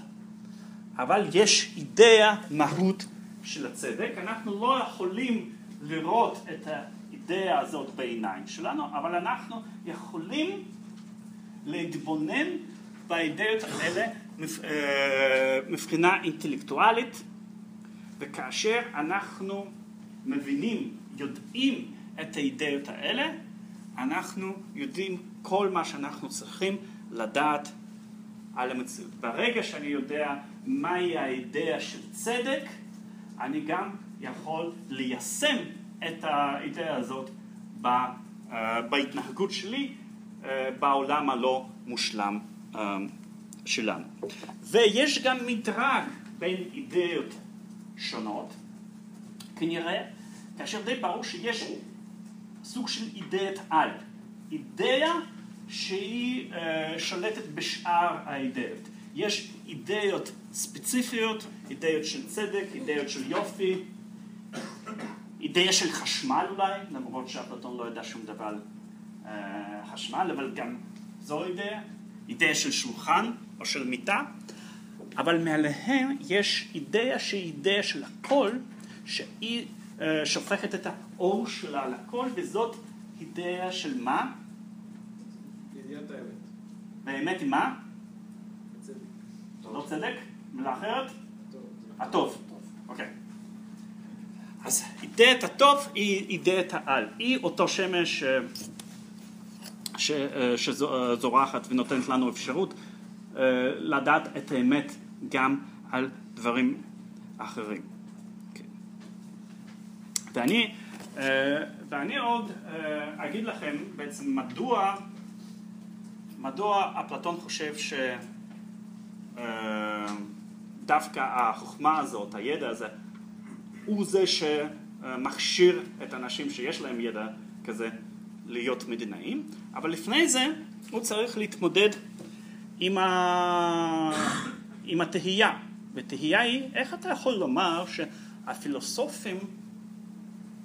אבל יש אידאה מהות של הצדק. אנחנו לא יכולים לראות את האידאה הזאת בעיניים שלנו, אבל אנחנו יכולים להתבונן באידאות האלה אה, מבחינה אינטלקטואלית, וכאשר אנחנו מבינים, יודעים את האידאות האלה, אנחנו יודעים כל מה שאנחנו צריכים לדעת על המציאות. ברגע שאני יודע מהי האידאה של צדק, אני גם יכול ליישם את האידאה הזאת אה, בהתנהגות שלי אה, בעולם הלא מושלם שלנו. ויש גם מדרג בין אידאות שונות, כנראה, כאשר די ברור שיש סוג של אידאת על, אידאה שהיא שולטת בשאר האידאות. יש אידאות ספציפיות, אידאות של צדק, אידאות של יופי, אידאה של חשמל אולי, למרות שאפלטון לא ידע שום דבר על אה, חשמל, אבל גם זו אידאה, אידאה של שולחן או של מיטה, אבל מעליהם יש אידאה שהיא אידאה של הכל, שהיא אה, שופכת את האור שלה על הכל, וזאת אידאה של מה? ידיעת האמת. באמת עם מה? בצדק. לא צדק? מילה אחרת? טוב. הטוב. אוקיי. אז אידאת הטוב היא אידאת העל. היא אותו שמש אה, ש- אה, שזורחת ונותנת לנו אפשרות אה, לדעת את האמת גם על דברים אחרים. כן. ואני, אה, ואני עוד אגיד לכם בעצם מדוע, מדוע אפלטון חושב ש... אה, דווקא החוכמה הזאת, הידע הזה, הוא זה שמכשיר את האנשים שיש להם ידע כזה להיות מדינאים, אבל לפני זה הוא צריך להתמודד עם, ה... עם התהייה, ותהייה היא איך אתה יכול לומר שהפילוסופים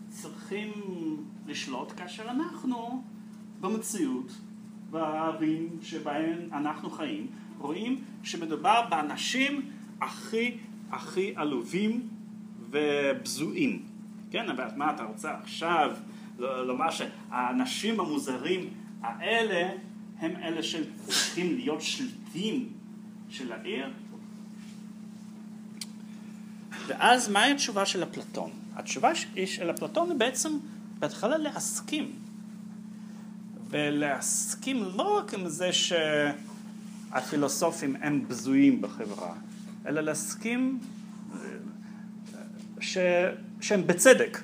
צריכים לשלוט כאשר אנחנו במציאות, בערים שבהן אנחנו חיים, רואים שמדובר באנשים הכי הכי עלובים ובזויים. כן, אבל מה אתה רוצה עכשיו לומר שהאנשים המוזרים האלה הם אלה שצריכים להיות שליטים של העיר? ואז מהי התשובה של אפלטון? התשובה של אפלטון היא בעצם בהתחלה להסכים. ולהסכים לא רק עם זה שהפילוסופים הם בזויים בחברה, אלא להסכים ש... שהם בצדק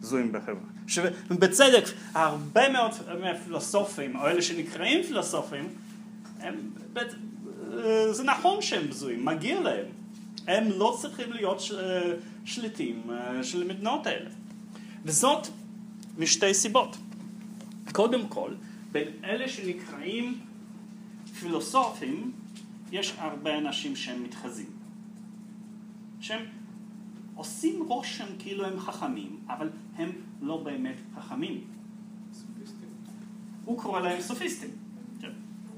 בזויים בחברה. שבצדק הרבה מאוד מהפילוסופים, או אלה שנקראים פילוסופים, הם, זה נכון שהם בזויים, מגיע להם. הם לא צריכים להיות שליטים של המדינות האלה. וזאת משתי סיבות. קודם כל, בין אלה שנקראים פילוסופים, יש הרבה אנשים שהם מתחזים. שהם עושים רושם כאילו הם חכמים, אבל הם לא באמת חכמים. סופיסטים. הוא קורא להם סופיסטים. כן.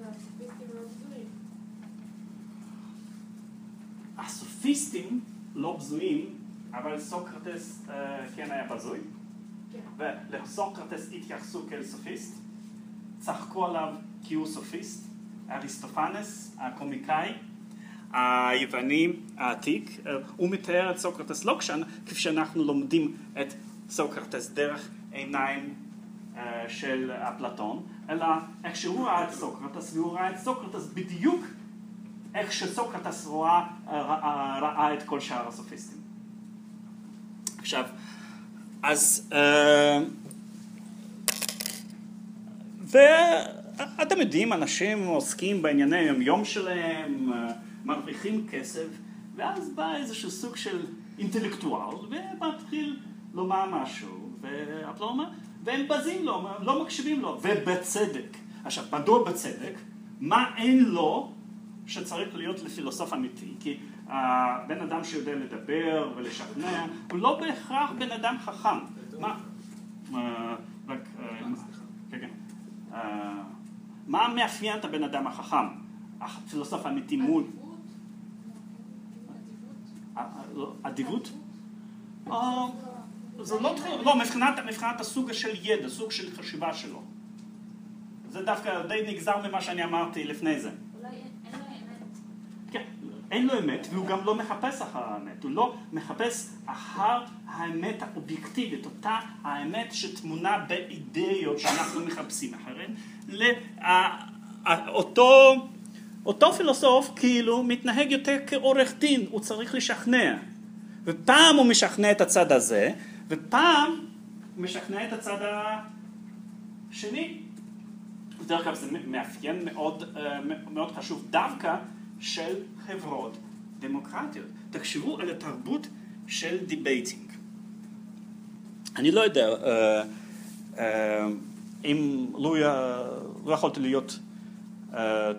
הסופיסטים לא בזויים. הסופיסטים לא בזויים, אבל סוקרטס אה, כן היה בזוי, כן. ולסוקרטס התייחסו כאל סופיסט, צחקו עליו כי הוא סופיסט, אריסטופנס, הקומיקאי, היווני העתיק, אה, הוא מתאר את סוקרטס לא כפי שאנחנו לומדים את סוקרטס דרך עיניים אה, של אפלטון, אלא איך שהוא ראה את סוקרטס, והוא ראה את סוקרטס בדיוק איך שסוקרטס רואה, ראה, ראה את כל שאר הסופיסטים. עכשיו, אז... אה, ואתם יודעים, אנשים עוסקים בענייני היום-יום שלהם, אה, מרוויחים כסף, ואז בא איזשהו סוג של אינטלקטואל, ומתחיל לומר משהו, ואתה לא אומר, והם בזים לו, לא מקשיבים לו, ובצדק. עכשיו, מדוע בצדק? מה אין לו שצריך להיות לפילוסוף אמיתי, כי הבן אדם שיודע לדבר ולשכנע, הוא לא בהכרח בן אדם חכם. מה? אה, רק... אה, כן, כן. אה, מה מאפיין את הבן אדם החכם? הפילוסוף האמיתי מול... אדיבות? אה, זה לא, לא מבחינת, מבחינת הסוג של ידע, סוג של חשיבה שלו. זה דווקא די נגזר ממה שאני אמרתי לפני זה. אולי אין אין לו אמת. כן, אין לו אמת, והוא גם לא מחפש אחר האמת. הוא לא מחפש אחר האמת האובייקטיבית, אותה האמת שטמונה באידאיות שאנחנו מחפשים אחריהן. ל- ה- ה- אותו, פילוסוף כאילו מתנהג יותר כעורך דין, הוא צריך לשכנע. ופעם הוא משכנע את הצד הזה, ופעם הוא משכנע את הצד השני. דרך אגב זה מאפיין מאוד, אה, מאוד חשוב דווקא של חברות דמוקרטיות. תחשבו על התרבות של debating. אני לא יודע אה, אה, אם לו, לא יכולתי להיות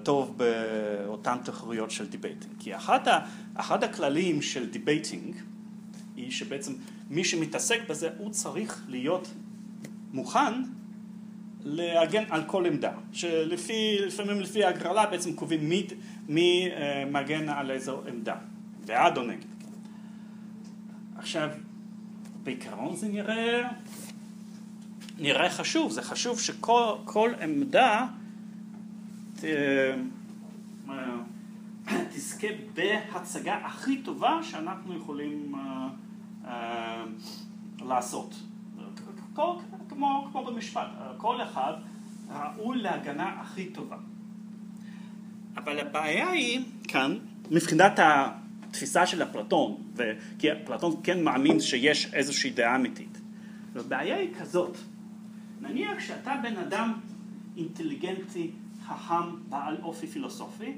טוב באותן תחרויות של debating. כי אחד, ה, אחד הכללים של debating היא שבעצם מי שמתעסק בזה הוא צריך להיות מוכן להגן על כל עמדה, שלפי, לפעמים לפי ההגרלה בעצם קובעים מי, מי אה, מגן על איזו עמדה, בעד או נגד. עכשיו, בעיקרון זה נראה, נראה חשוב, זה חשוב שכל כל עמדה אה, תזכה בהצגה הכי טובה שאנחנו יכולים אה, אה, לעשות. כמו, כמו במשפט, כל אחד ראוי להגנה הכי טובה. אבל הבעיה היא כאן, מבחינת התפיסה של אפלטון, כי אפלטון כן מאמין שיש איזושהי דעה אמיתית. הבעיה היא כזאת, נניח שאתה בן אדם אינטליגנטי, חכם, בעל אופי פילוסופי,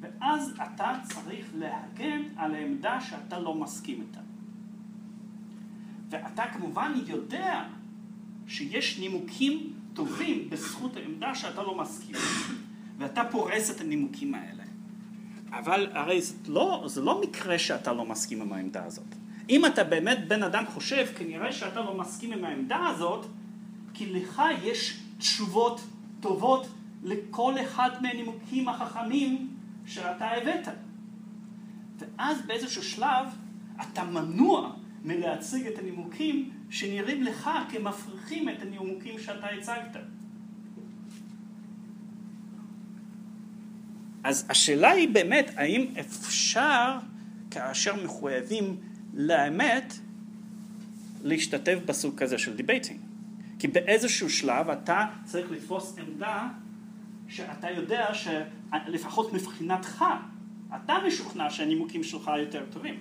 ואז אתה צריך להגן על העמדה שאתה לא מסכים איתה. ואתה כמובן יודע שיש נימוקים טובים בזכות העמדה שאתה לא מסכים, ואתה פורס את הנימוקים האלה. אבל הרי זה לא, זה לא מקרה שאתה לא מסכים עם העמדה הזאת. אם אתה באמת בן אדם חושב, כנראה שאתה לא מסכים עם העמדה הזאת, כי לך יש תשובות טובות לכל אחד מהנימוקים החכמים שאתה הבאת. ואז באיזשהו שלב אתה מנוע מלהציג את הנימוקים שנראים לך כמפריכים את הנימוקים שאתה הצגת. אז השאלה היא באמת, האם אפשר, כאשר מחויבים לאמת, להשתתף בסוג כזה של debating? כי באיזשהו שלב אתה צריך לתפוס עמדה שאתה יודע שלפחות מבחינתך, אתה משוכנע שהנימוקים שלך יותר טובים.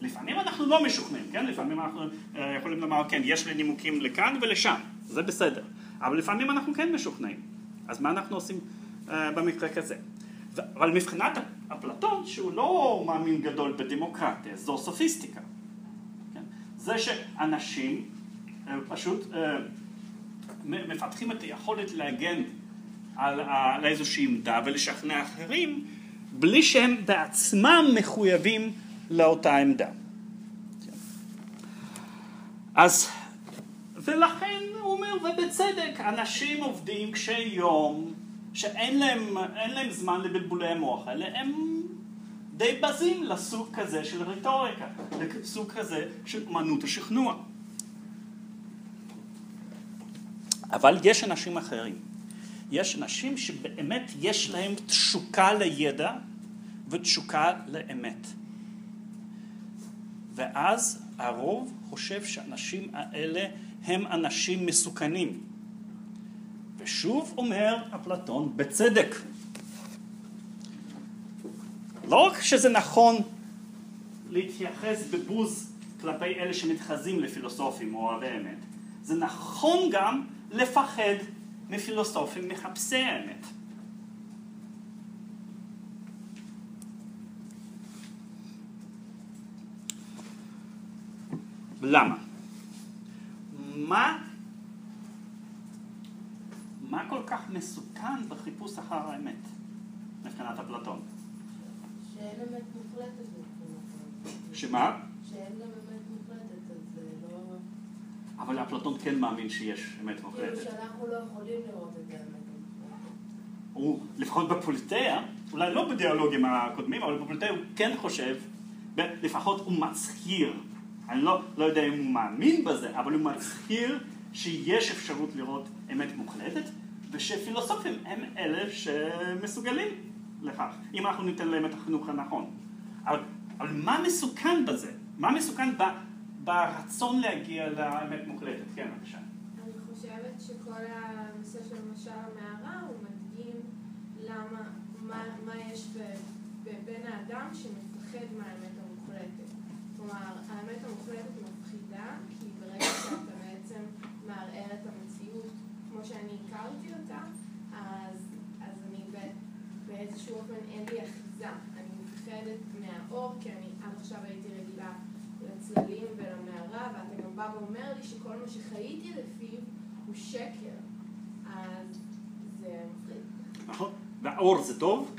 לפעמים אנחנו לא משוכנעים, כן? לפעמים אנחנו אה, יכולים לומר, כן, יש לי נימוקים לכאן ולשם, זה בסדר. אבל לפעמים אנחנו כן משוכנעים. אז מה אנחנו עושים אה, במקרה כזה? אבל מבחינת אפלטון, שהוא לא מאמין גדול בדמוקרטיה, זו סופיסטיקה. כן? זה שאנשים אה, פשוט מפתחים את היכולת להגן על, על איזושהי עמדה ולשכנע אחרים, בלי שהם בעצמם מחויבים לאותה עמדה. אז, ולכן הוא אומר, ובצדק, אנשים עובדים קשי יום, שאין להם, להם זמן לבלבולי המוח האלה, הם די בזים לסוג כזה של רטוריקה, לסוג כזה של אמנות השכנוע. אבל יש אנשים אחרים. יש אנשים שבאמת יש להם תשוקה לידע ותשוקה לאמת. ואז הרוב חושב שהאנשים האלה הם אנשים מסוכנים. ושוב אומר אפלטון, בצדק. לא רק שזה נכון להתייחס בבוז כלפי אלה שמתחזים לפילוסופים או אוהבי אמת, זה נכון גם לפחד מפילוסופים מחפשי האמת. למה? מה, מה כל כך מסוכן בחיפוש אחר האמת מבחינת אפלטון? שאין אמת מוחלטת. שמה? שאין גם אמת מוחלטת, אז זה לא... אבל אפלטון כן מאמין שיש אמת כאילו מוחלטת. שאנחנו לא יכולים לראות את האמת. הוא, לפחות בפוליטאה, אולי לא בדיאלוגים הקודמים, אבל בפוליטאה הוא כן חושב, לפחות הוא מצהיר, אני לא, לא יודע אם הוא מאמין בזה, אבל הוא מצהיר שיש אפשרות לראות אמת מוחלטת, ושפילוסופים הם אלה שמסוגלים לכך, אם אנחנו ניתן להם את החינוך הנכון. אבל, אבל מה מסוכן בזה? מה מסוכן ב, ברצון להגיע לאמת מוחלטת? כן, בבקשה. אני חושבת שכל הנושא של משל המערה הוא מדגים למה, מה, מה יש בבין האדם שמפחד מהאמת המוחלטת. כלומר, האמת המוחלטת מפחידה, כי ברגע שאתה בעצם מערער את המציאות כמו שאני הכרתי אותה, אז, אז אני באיזשהו אופן אין לי אחיזה. אני מפחדת מהאור, כי אני עד עכשיו הייתי לצללים ולמערה, ואתה גם בא ואומר לי שכל מה שחייתי לפיו הוא שקר. אז זה מפחיד. נכון? והאור זה טוב?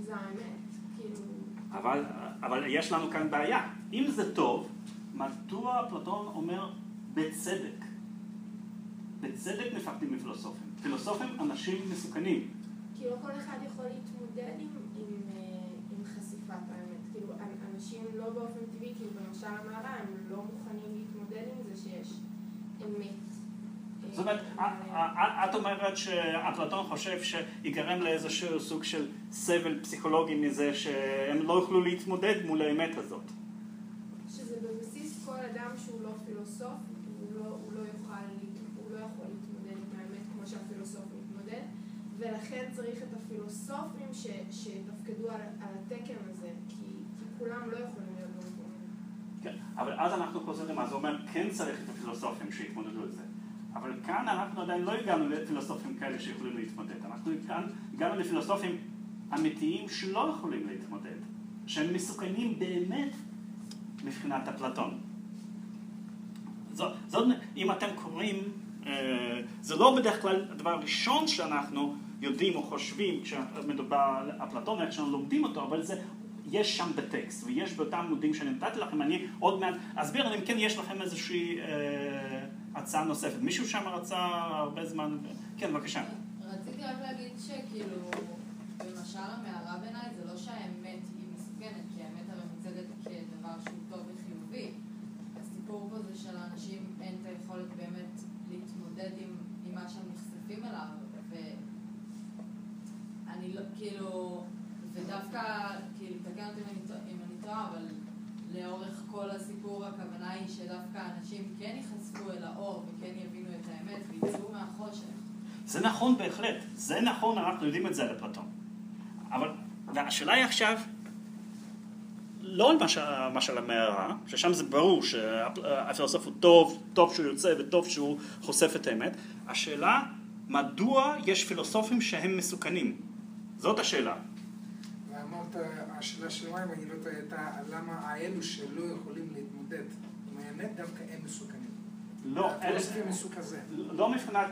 זו האמת. כאילו, אבל, אבל יש לנו כאן בעיה. אם זה טוב, מדוע אפלטון אומר בצדק? בצדק מפחדים מפילוסופים. פילוסופים אנשים מסוכנים. כי לא כל אחד יכול להתמודד עם, עם, אה, עם חשיפת האמת. כאילו, אנ- אנשים לא באופן טבעי, כאילו במשל המערה, הם לא מוכנים להתמודד עם זה שיש אמת. אה, זאת אומרת, אה, א- א- את אומרת שאפלטון חושב שיגרם לאיזשהו סוג של סבל פסיכולוגי מזה שהם לא יוכלו להתמודד מול האמת הזאת. שזה בבסיס כל אדם שהוא לא פילוסוף, הוא לא, הוא לא, יוכל, הוא לא יכול להתמודד עם האמת כמו שהפילוסוף מתמודד, ולכן צריך את הפילוסופים ש, שיתפקדו על, על התקן הזה, כי כולם לא יכולים להיות במקום. כן, אבל אז אנחנו חוזרים, אז הוא אומר, כן צריך את הפילוסופים שיתמודדו עם זה. אבל כאן אנחנו עדיין לא הגענו לפילוסופים כאלה שיכולים להתמודד. אנחנו כאן הגענו לפילוסופים אמיתיים שלא יכולים להתמודד, שהם מסוכנים באמת מבחינת אפלטון. זאת, אם אתם קוראים, אה, זה לא בדרך כלל הדבר הראשון שאנחנו יודעים או חושבים כשמדובר על אפלטון, איך שאנחנו לומדים אותו, אבל זה, יש שם בטקסט, ויש באותם עמודים שאני נתתי לכם, אני עוד מעט אסביר, אם כן יש לכם איזושהי אה, הצעה נוספת. מישהו שם רצה הרבה זמן, כן, בבקשה. רציתי רק להגיד שכאילו, במשל המערה בעיניי זה לא שהאמת היא מסוכנת, כי האמת הרי מוצגת כדבר שהוא טוב וחיובי. הסיפור פה זה שלאנשים אין את היכולת באמת להתמודד עם, עם מה שהם נחשפים אליו, ואני לא, כאילו, ודווקא, כאילו, תקן אותי אם אני טועה- אבל לאורך כל הסיפור הכוונה היא שדווקא אנשים כן ייחשפו אל האור וכן יבינו את האמת ויצאו מהחושך. זה נכון בהחלט, זה נכון, אנחנו יודעים את זה על אפלטון. אבל, והשאלה היא עכשיו, לא על משל, משל המערה, ששם זה ברור שהפילוסוף הוא טוב, טוב שהוא יוצא וטוב שהוא חושף את האמת, השאלה, מדוע יש פילוסופים שהם מסוכנים? זאת השאלה. השאלה שלו, אם אני לא טועה, הייתה למה האלו שלא יכולים להתמודד עם האמת, דווקא הם מסוכנים. לא, אלה- כזה. לא מבחינת,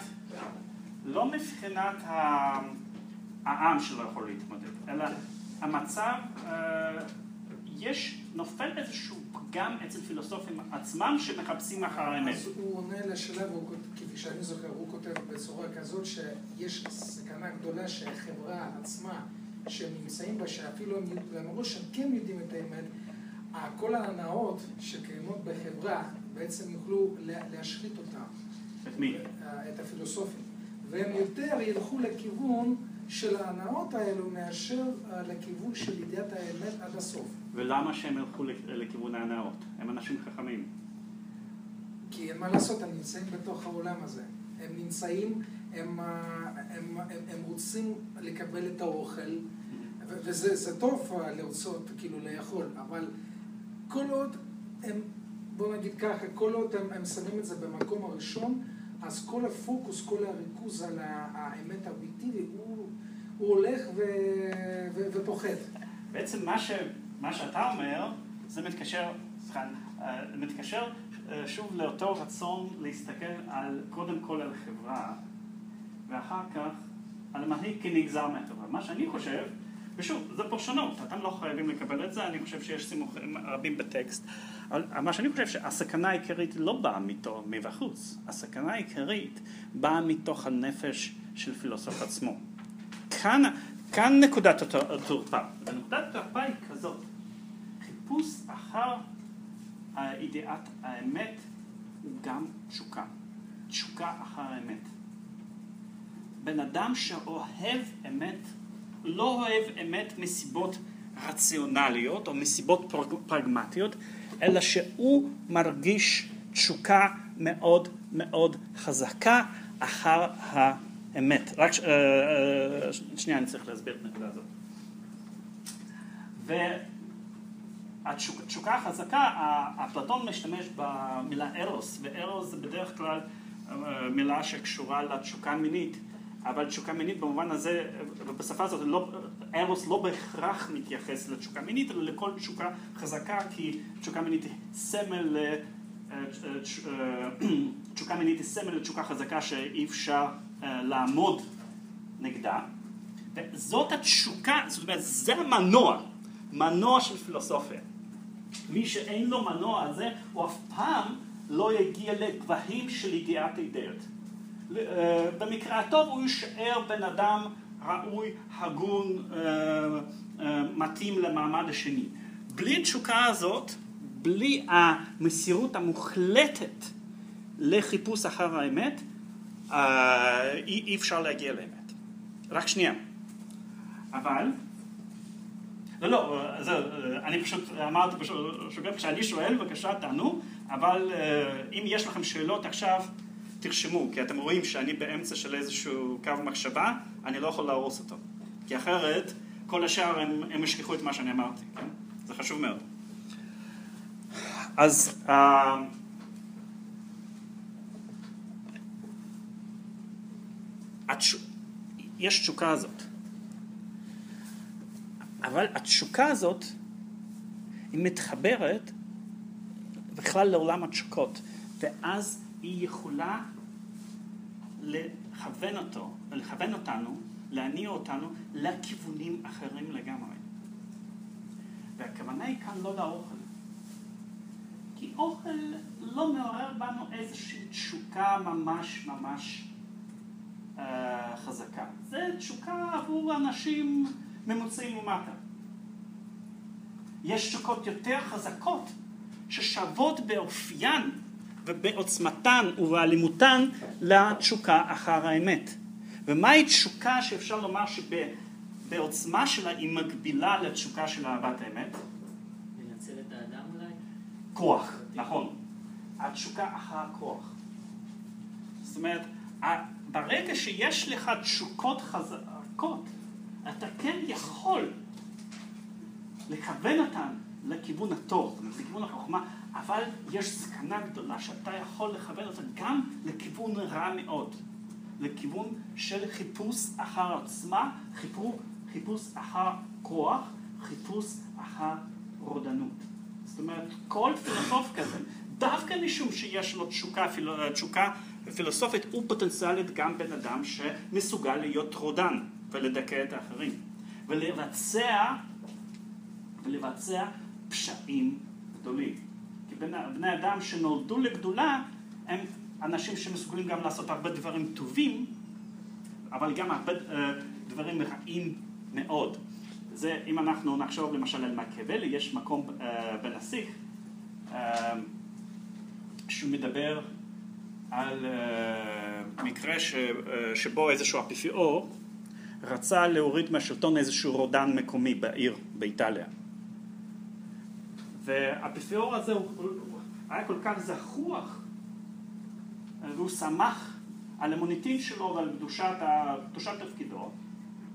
לא מבחינת העם שלא יכול להתמודד, אלא המצב, אה, יש, נופל איזשהו פגם אצל פילוסופים עצמם שמחפשים אחר האמת. אז הוא עונה לשאלה, כפי שאני זוכר, הוא כותב בצורה כזאת שיש סכנה גדולה שהחברה עצמה שהם נמצאים בה, שאפילו הם למרות שהם כן יודעים את האמת, כל ההנאות שקיימות בחברה בעצם יוכלו לה- להשחית אותם, את מי? את הפילוסופים. והם יותר ילכו לכיוון של ההנאות האלו מאשר אה, לכיוון של ידיעת האמת עד הסוף. ולמה שהם ילכו לכ- לכיוון ההנאות? הם אנשים חכמים. כי אין מה לעשות, הם נמצאים בתוך העולם הזה. הם נמצאים, הם, אה, הם, הם, הם רוצים לקבל את האוכל, וזה זה טוב אה, לרצות, כאילו לאכול, אבל כל עוד הם, בוא נגיד ככה, כל עוד הם, הם שמים את זה במקום הראשון, אז כל הפוקוס, כל הריכוז על האמת האובייקטיבי, הוא, הוא הולך ו, ו, ופוחת. בעצם מה, ש, מה שאתה אומר, זה מתקשר, סליחה, אה, מתקשר שוב לאותו רצון להסתכל על, קודם כל על חברה, ואחר כך על מנהיג כנגזר מהחברה. מה שאני חושב, ושוב, זו פרשנות, אתם לא חייבים לקבל את זה, אני חושב שיש סימוכים רבים בטקסט. אבל מה שאני חושב שהסכנה העיקרית לא באה מתו, מבחוץ, הסכנה העיקרית באה מתוך הנפש של פילוסוף עצמו. כאן, כאן נקודת התורפה, ונקודת התורפה היא כזאת, חיפוש אחר ידיעת האמת הוא גם תשוקה, תשוקה אחר האמת. בן אדם שאוהב אמת, לא אוהב אמת מסיבות רציונליות או מסיבות פרגמטיות, אלא שהוא מרגיש תשוקה מאוד מאוד חזקה אחר האמת. רק ש... אה, אה, שנייה, אני צריך להסביר את הנקודה הזאת. והתשוקה החזקה, אפלטון משתמש במילה ארוס, וארוס זה בדרך כלל אה, מילה שקשורה לתשוקה מינית. אבל תשוקה מינית במובן הזה, ובשפה הזאת, לא, ארוס לא בהכרח מתייחס לתשוקה מינית, אלא לכל תשוקה חזקה, כי תשוקה מינית היא סמל, אה, אה, תשוקה מינית היא סמל לתשוקה חזקה שאי אפשר אה, לעמוד נגדה. וזאת התשוקה, זאת אומרת, זה המנוע, מנוע של פילוסופיה. מי שאין לו מנוע הזה, הוא אף פעם לא יגיע לגבהים של ידיעת אידאות. אה, במקרה הטוב הוא יישאר בן אדם ראוי, הגון, אה, אה, מתאים למעמד השני. בלי התשוקה הזאת, בלי המסירות המוחלטת לחיפוש אחר האמת, אי אפשר להגיע לאמת. רק שנייה. אבל, לא, לא, זה, אני פשוט אמרתי פשוט, כשאני שואל, בבקשה תענו, אבל אם יש לכם שאלות עכשיו, תרשמו, כי אתם רואים שאני באמצע של איזשהו קו מחשבה, אני לא יכול להרוס אותו. כי אחרת, כל השאר הם, הם ישכחו את מה שאני אמרתי, כן? זה חשוב מאוד. אז uh. יש תשוקה הזאת. אבל התשוקה הזאת היא מתחברת בכלל לעולם התשוקות, ואז היא יכולה לכוון אותו, לכוון אותנו, להניע אותנו לכיוונים אחרים לגמרי. והכוונה היא כאן לא לאוכל. כי אוכל לא מעורר בנו איזושהי תשוקה ממש ממש אה, חזקה. זה תשוקה עבור אנשים ממוצעים ומטה. יש תשוקות יותר חזקות ששוות באופיין ובעוצמתן ובאלימותן לתשוקה אחר האמת. ומהי תשוקה שאפשר לומר שבעוצמה שלה היא מקבילה לתשוקה של אהבת האמת? לנצל את האדם אולי? כוח, נכון. התשוקה אחר הכוח. זאת אומרת, ברגע שיש לך תשוקות חזקות, אתה כן יכול לכוון אותן לכיוון הטוב, לכיוון החוכמה, אבל יש סכנה גדולה שאתה יכול לכוון אותה גם לכיוון רע מאוד, לכיוון של חיפוש אחר עוצמה, חיפוש, חיפוש אחר כוח, חיפוש אחר רודנות. זאת אומרת, כל פילוסוף כזה, דווקא משום שיש לו תשוקה, תשוקה פילוסופית, הוא פוטנציאלית גם בן אדם שמסוגל להיות רודן ולדכא את האחרים, ולבצע, ולבצע פשעים גדולים. בני, אדם שנולדו לגדולה הם אנשים שמסוגלים גם לעשות הרבה דברים טובים, אבל גם הרבה uh, דברים רעים מאוד. זה, אם אנחנו נחשוב למשל על מקיאוולי, יש מקום uh, בנסיך uh, שהוא מדבר על מקרה שבו איזשהו אפיפיאור רצה להוריד מהשלטון איזשהו רודן מקומי בעיר, באיטליה. והאפיפיור הזה הוא, היה כל כך זחוח והוא שמח על המוניטין שלו ועל קדושת, קדושת תפקידו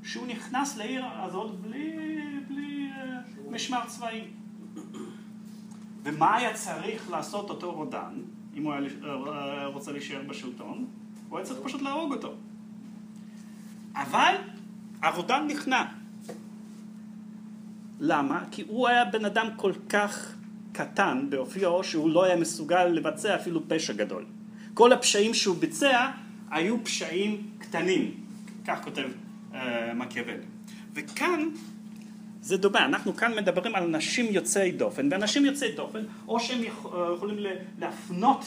שהוא נכנס לעיר הזאת בלי, בלי אה, משמר צבאי. ומה היה צריך לעשות אותו רודן, אם הוא היה אה, רוצה להישאר בשלטון? הוא היה צריך פשוט להרוג אותו. אבל הרודן נכנע. למה? כי הוא היה בן אדם כל כך קטן באופיו שהוא לא היה מסוגל לבצע אפילו פשע גדול. כל הפשעים שהוא ביצע היו פשעים קטנים, כך כותב uh, מקיאוולי. וכאן זה דומה, אנחנו כאן מדברים על אנשים יוצאי דופן, ואנשים יוצאי דופן, או שהם יכול- יכולים להפנות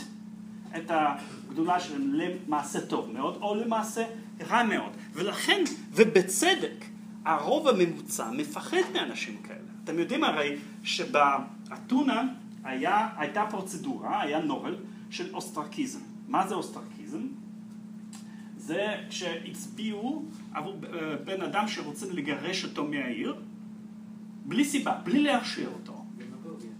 את הגדולה שלהם למעשה טוב מאוד, או למעשה רע מאוד. ולכן, ובצדק, הרוב הממוצע מפחד מאנשים כאלה. אתם יודעים הרי שבאתונה היה, הייתה פרוצדורה, היה נוהל של אוסטרקיזם. מה זה אוסטרקיזם? זה כשהצביעו עבור אה, בן אדם שרוצים לגרש אותו מהעיר, בלי סיבה, בלי להכשיר אותו. דמגוגיה.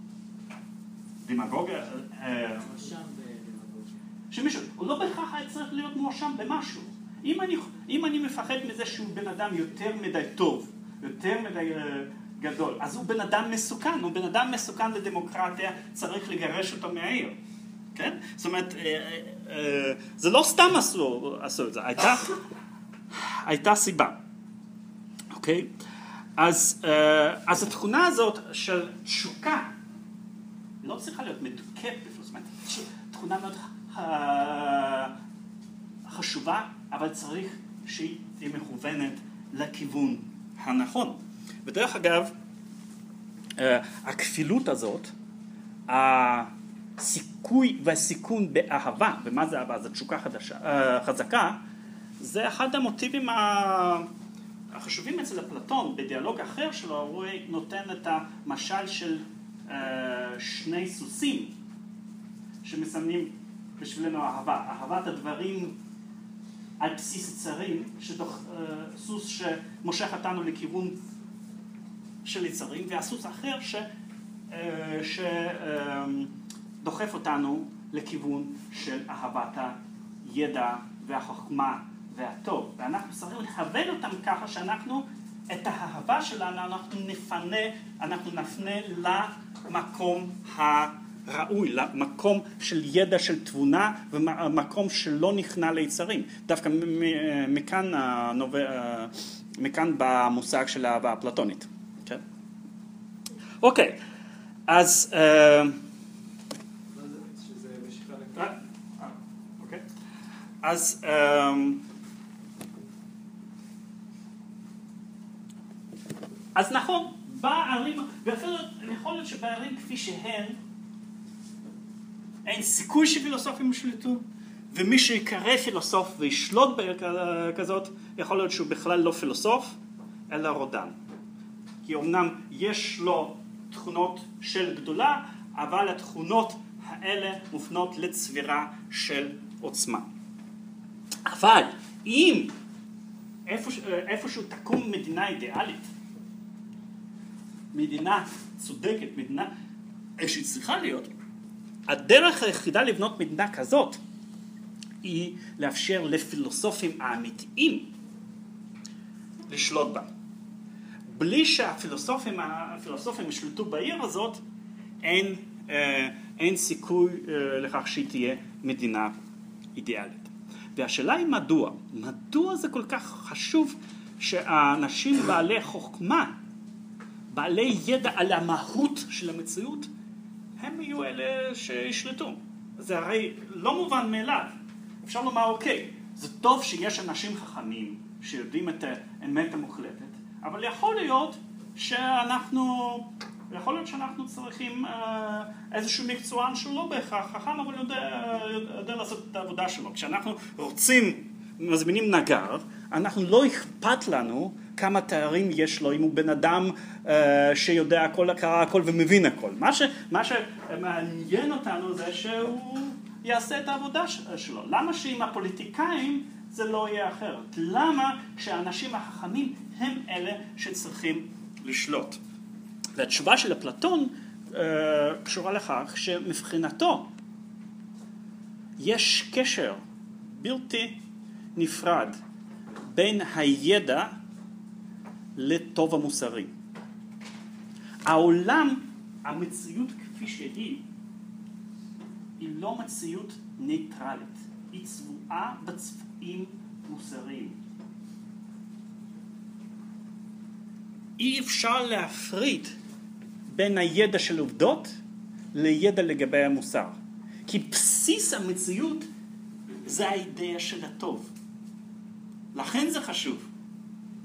דמגוגיה, אה, מואשם בדמגוגיה. שמישהו, הוא לא בהכרח היה צריך להיות מואשם במשהו. אם אני, אם אני מפחד מזה שהוא בן אדם יותר מדי טוב, יותר מדי אה, גדול, אז הוא בן אדם מסוכן, הוא בן אדם מסוכן לדמוקרטיה, צריך לגרש אותו מהעיר. כן? זאת אומרת, אה, אה, זה לא סתם עשו, עשו את זה, הייתה, הייתה סיבה. אוקיי? אז, אז התכונה הזאת של תשוקה לא צריכה להיות מדוכאת בפלוס, זאת אומרת, תכונה מאוד חשובה, אבל צריך שהיא תהיה מכוונת לכיוון הנכון. ודרך אגב, אה, הכפילות הזאת, הסיכוי והסיכון באהבה, ומה זה אהבה? זו תשוקה חדשה, אה, חזקה, זה אחד המוטיבים החשובים אצל אפלטון, בדיאלוג אחר שלו, הוא נותן את המשל של אה, שני סוסים שמסמנים בשבילנו אהבה, אהבת הדברים על בסיס יצרים, אה, סוס שמושך אותנו לכיוון של יצרים, והסוס האחר ש, אה, שדוחף אותנו לכיוון של אהבת הידע והחוכמה והטוב. ואנחנו צריכים לכוון אותם ככה שאנחנו, את האהבה שלנו אנחנו נפנה, אנחנו נפנה למקום הראוי, למקום של ידע של תבונה ומקום שלא נכנע ליצרים. דווקא מכאן, הנוב... מכאן במושג של האהבה האפלטונית. כן? אוקיי, אז... אה, אה, אה, אוקיי. אז אמ, אז נכון, בערים, ואפילו יכול להיות שבערים כפי שהן, אין סיכוי שפילוסופים ישלטו, ומי שיקרא פילוסוף וישלוט בעיר כ- כזאת, יכול להיות שהוא בכלל לא פילוסוף, אלא רודן. כי אמנם יש לו תכונות של גדולה, אבל התכונות האלה מופנות לצבירה של עוצמה. אבל אם איפוש, איפשהו תקום מדינה אידיאלית, מדינה צודקת, מדינה שהיא צריכה להיות, הדרך היחידה לבנות מדינה כזאת היא לאפשר לפילוסופים האמיתיים לשלוט בה. בלי שהפילוסופים הפילוסופים ישלטו בעיר הזאת, אין, אה, אין סיכוי אה, לכך שהיא תהיה מדינה אידיאלית. והשאלה היא מדוע. מדוע זה כל כך חשוב שהאנשים בעלי חוכמה, בעלי ידע על המהות של המציאות, הם יהיו אלה שישלטו. זה הרי לא מובן מאליו. אפשר לומר, אוקיי, זה טוב שיש אנשים חכמים שיודעים את האמת המוחלטת, אבל יכול להיות שאנחנו, יכול להיות שאנחנו צריכים אה, איזשהו מקצוען שהוא לא בהכרח חכם, אבל יודע, יודע לעשות את העבודה שלו. כשאנחנו רוצים, מזמינים נגר, אנחנו לא אכפת לנו כמה תארים יש לו, אם הוא בן אדם אה, שיודע הכל, קרא הכל ומבין הכל. מה, ש, מה שמעניין אותנו זה שהוא יעשה את העבודה שלו. למה שעם הפוליטיקאים זה לא יהיה אחרת? למה שהאנשים החכמים הם אלה שצריכים לשלוט? והתשובה של אפלטון אה, קשורה לכך שמבחינתו יש קשר בלתי נפרד בין הידע לטוב המוסרי. העולם, המציאות כפי שהיא, היא לא מציאות ניטרלית, היא צבועה בצבעים מוסריים. אי אפשר להפריד בין הידע של עובדות לידע לגבי המוסר. כי בסיס המציאות זה האידאה של הטוב. לכן זה חשוב.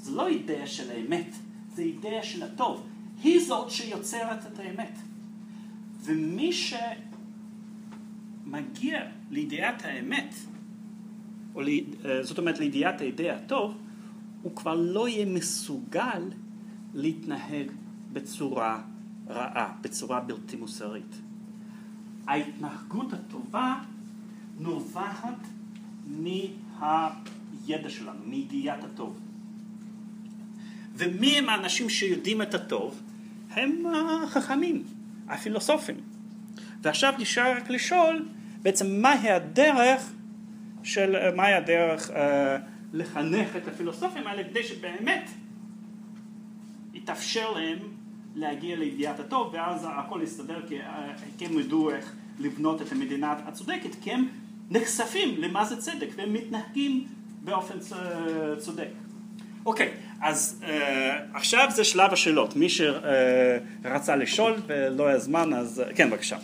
זה לא אידאה של האמת, זה אידאה של הטוב. היא זאת שיוצרת את האמת. ומי שמגיע לידיעת האמת, או ל... זאת אומרת לידיעת האידאה הטוב, הוא כבר לא יהיה מסוגל להתנהג בצורה רעה, בצורה בלתי מוסרית. ההתנהגות הטובה נובעת מהידע שלנו, מידיעת הטוב. ומי הם האנשים שיודעים את הטוב? הם החכמים, הפילוסופים. ועכשיו נשאר רק לשאול בעצם מהי הדרך של, מהי הדרך אה, לחנך את הפילוסופים האלה כדי שבאמת יתאפשר להם להגיע לידיעת הטוב ואז הכל יסתדר כי, אה, כי הם ידעו איך לבנות את המדינה הצודקת כי הם נחשפים למה זה צדק והם מתנהגים באופן צודק. אוקיי, אז uh, עכשיו זה שלב השאלות. מי שרצה לשאול ולא היה זמן, אז כן, בבקשה.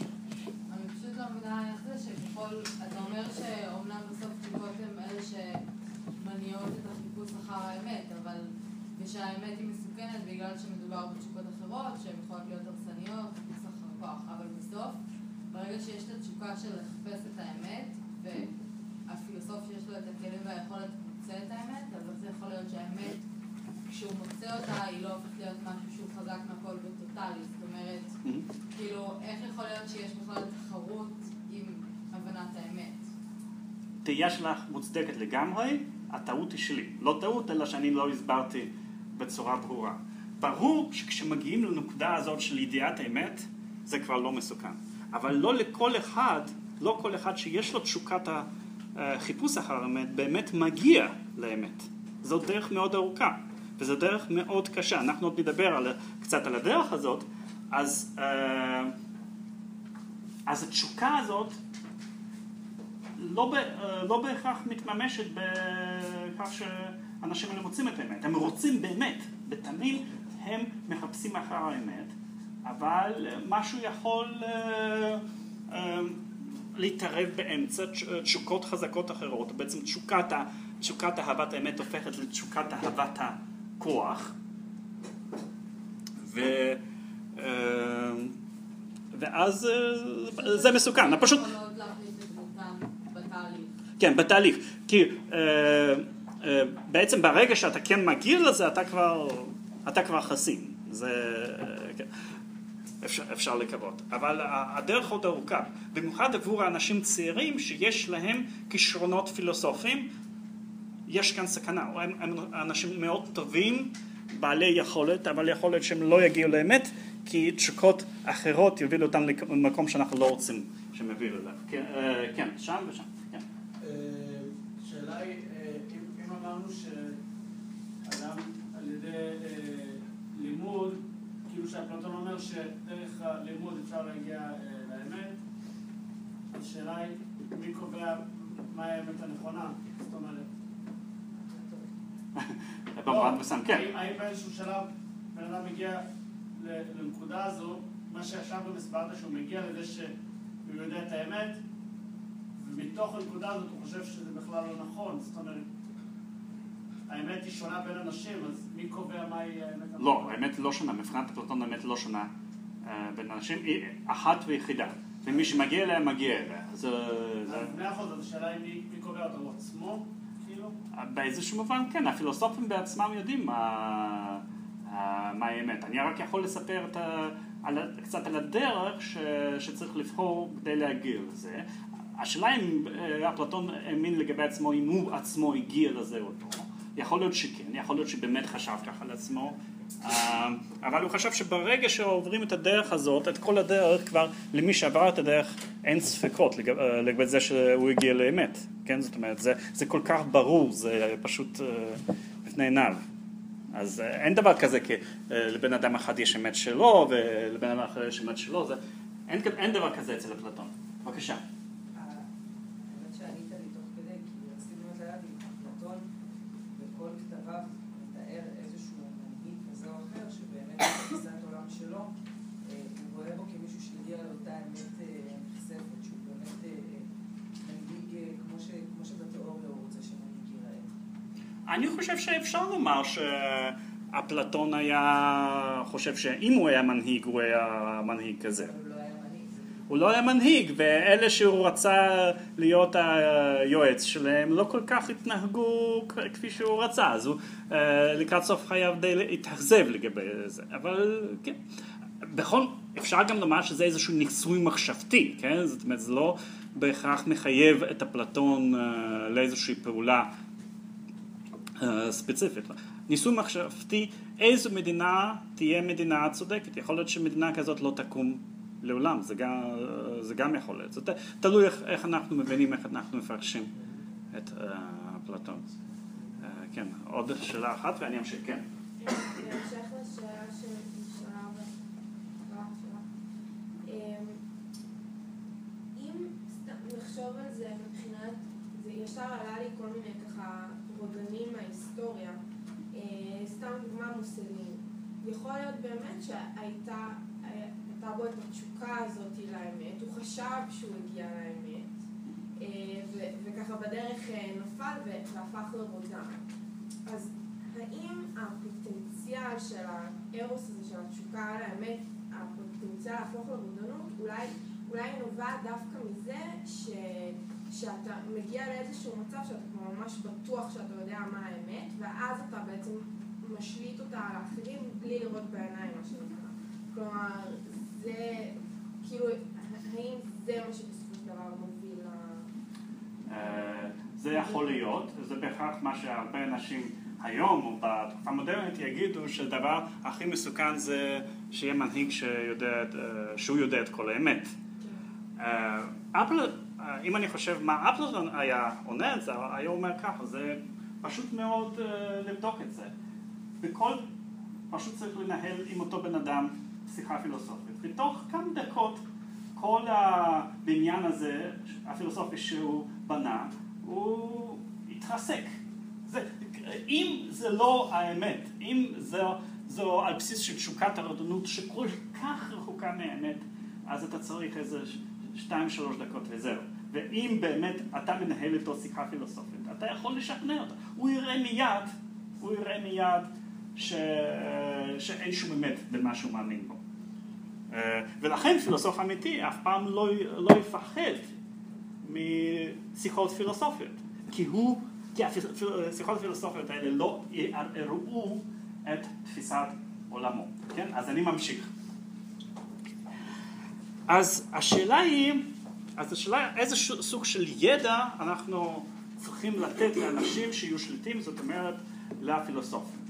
לא מבינה איך זה שככל, אתה אומר שאומנם בסוף תשובות הן אלה שמניעות את החיפוש אחר האמת, אבל ושהאמת היא מסוכנת בגלל שמדובר בתשוקות אחרות, שהן יכולות להיות הרסניות, חיפוש אחר כוח, אבל בסוף, ברגע שיש את התשוקה של לחפש את האמת, והפילוסוף שיש לו את הכלים והיכולת מוצא את האמת, אז איך זה יכול להיות שהאמת, כשהוא מוצא אותה, היא לא הופכת להיות משהו שהוא חזק מהכל וטוטאלי. זאת אומרת, כאילו, איך יכול להיות שיש בכלל תחרות עם הבנת האמת? תהייה שלך מוצדקת לגמרי, הטעות היא שלי. לא טעות, אלא שאני לא הסברתי בצורה ברורה. ברור שכשמגיעים לנקודה הזאת של ידיעת האמת, זה כבר לא מסוכן. אבל לא לכל אחד, לא כל אחד שיש לו תשוקת החיפוש אחר האמת, באמת מגיע לאמת. זו דרך מאוד ארוכה, וזו דרך מאוד קשה. אנחנו עוד נדבר על, קצת על הדרך הזאת, אז, אה, אז התשוקה הזאת לא, אה, לא בהכרח מתממשת בכך שאנשים האלה מוצאים את האמת. הם רוצים באמת, בתמים הם מחפשים אחר האמת, אבל משהו יכול אה, להתערב באמצע תשוקות חזקות אחרות, בעצם תשוקת, תשוקת אהבת האמת הופכת לתשוקת אהבת הכוח, ו, ואז זה מסוכן, פשוט... כן, בתהליך. כי אה, אה, בעצם ברגע שאתה כן מגיע לזה, אתה כבר, אתה כבר חסין. זה... כן. אפשר, אפשר לקוות. אבל הדרך עוד ארוכה. במיוחד עבור האנשים צעירים שיש להם כישרונות פילוסופיים, יש כאן סכנה. הם, הם אנשים מאוד טובים, בעלי יכולת, אבל יכול להיות שהם לא יגיעו לאמת, כי תשוקות אחרות יובילו אותם למקום שאנחנו לא רוצים שהם יובילו אליו. כן, כן, שם ושם. השאלה היא, אם אמרנו שאדם על ידי לימוד, כאילו שאפלטון אומר שדרך הלימוד אפשר להגיע לאמת, השאלה היא, מי קובע מה האמת הנכונה? זאת אומרת... האם באיזשהו שלב בן אדם מגיע לנקודה הזו, מה שעכשיו הסברת שהוא מגיע לזה שהוא יודע את האמת, ומתוך הנקודה הזאת הוא חושב שזה בכלל לא נכון, זאת אומרת, האמת היא שונה בין אנשים, אז מי קובע מהי האמת? לא, האמת לא שונה, מבחינת אפלטון האמת לא שונה בין אנשים, היא אחת ויחידה, ומי שמגיע אליה מגיע אליה. אז מאה אחוז, אז השאלה היא מי קובע אותו, עצמו? באיזשהו מובן כן, הפילוסופים בעצמם יודעים מה האמת. אני רק יכול לספר קצת על הדרך שצריך לבחור כדי להגיע לזה. השאלה אם אפלטון האמין לגבי עצמו, אם הוא עצמו הגיע לזה או לא. יכול להיות שכן, יכול להיות שבאמת חשב ככה על עצמו, אבל הוא חשב שברגע שעוברים את הדרך הזאת, את כל הדרך כבר, למי שעבר את הדרך אין ספקות לגבי זה שהוא הגיע לאמת, כן? זאת אומרת, זה, זה כל כך ברור, זה פשוט בפני עיניו. אז אין דבר כזה כי לבן אדם אחד יש אמת שלו ולבן אדם אחר יש אמת שלו, זה, אין, אין דבר כזה אצל אפלטון. בבקשה. אני חושב שאפשר לומר אפלטון היה חושב שאם הוא היה מנהיג, הוא היה מנהיג כזה. הוא לא היה מנהיג. הוא לא היה מנהיג, ואלה שהוא רצה להיות היועץ שלהם לא כל כך התנהגו כפי שהוא רצה, אז הוא אה, לקראת סוף חייו די התאכזב לגבי זה, אבל כן. בכל, אפשר גם לומר שזה איזשהו ניסוי מחשבתי, כן? זאת אומרת, זה לא בהכרח מחייב את אפלטון אה, לאיזושהי פעולה אה, ספציפית. ניסוי מחשבתי, איזו מדינה תהיה מדינה צודקת. יכול להיות שמדינה כזאת לא תקום לעולם, זה גם, זה גם יכול להיות. זה ת- תלוי איך, איך אנחנו מבינים, איך אנחנו מפרשים את אה, אפלטון. אה, כן, עוד שאלה אחת ואני אמשיך, כן. בהמשך לשאלה שנשאלה בהתחלה שלך, אמ, אם סתם נחשוב על זה מבחינת, זה ישר עלה לי כל מיני ככה רודנים מההיסטוריה, אה, סתם דוגמה מוסלמי, יכול להיות באמת שהייתה הייתה בו את התשוקה הזאת לאמת, הוא חשב שהוא הגיע לאמת, אה, וככה בדרך אה, נפל והפך לרודן. אז האם הפוטנציאל של הארוס הזה, של התשוקה על האמת, הפוטנציאל להפוך לרודנות, אולי, אולי נובע דווקא מזה ש, שאתה מגיע לאיזשהו מצב שאתה כבר ממש בטוח שאתה יודע מה האמת, ואז אתה בעצם משליט אותה על האחרים בלי לראות בעיניים, מה שנקרא. כלומר, זה, כאילו, האם זה מה שבסופו של דבר מוביל ל... אה, זה יכול להיות, זה בהכרח מה שהרבה אנשים היום או בתקופה המודרנית יגידו שהדבר הכי מסוכן זה שיהיה מנהיג שיודע, אה, שהוא יודע את כל האמת. אה, אפל, אה, אם אני חושב מה אפלטון היה עונה את זה, היה אומר ככה, זה פשוט מאוד אה, לבדוק את זה. בכל, פשוט צריך לנהל עם אותו בן אדם שיחה פילוסופית. בתוך כמה דקות כל הבניין הזה, הפילוסופי שהוא בנה, הוא התרסק. זה, אם זה לא האמת, אם זו, זו על בסיס של תשוקת הרודנות שכל כך רחוקה מהאמת, אז אתה צריך איזה שתיים שלוש דקות וזהו. ואם באמת אתה מנהל איתו שיחה פילוסופית, אתה יכול לשכנע אותו. הוא יראה מיד, הוא יראה מיד ש... שאין שום אמת במה שהוא מאמין בו. אה, ולכן פילוסוף אמיתי אף פעם לא, לא יפחד משיחות פילוסופיות, כי הוא, כי השיחות הפילוסופיות האלה לא יערערו את תפיסת עולמו, כן? אז אני ממשיך. אז השאלה היא, אז השאלה איזה סוג של ידע אנחנו צריכים לתת לאנשים שיהיו שליטים, זאת אומרת לפילוסופים.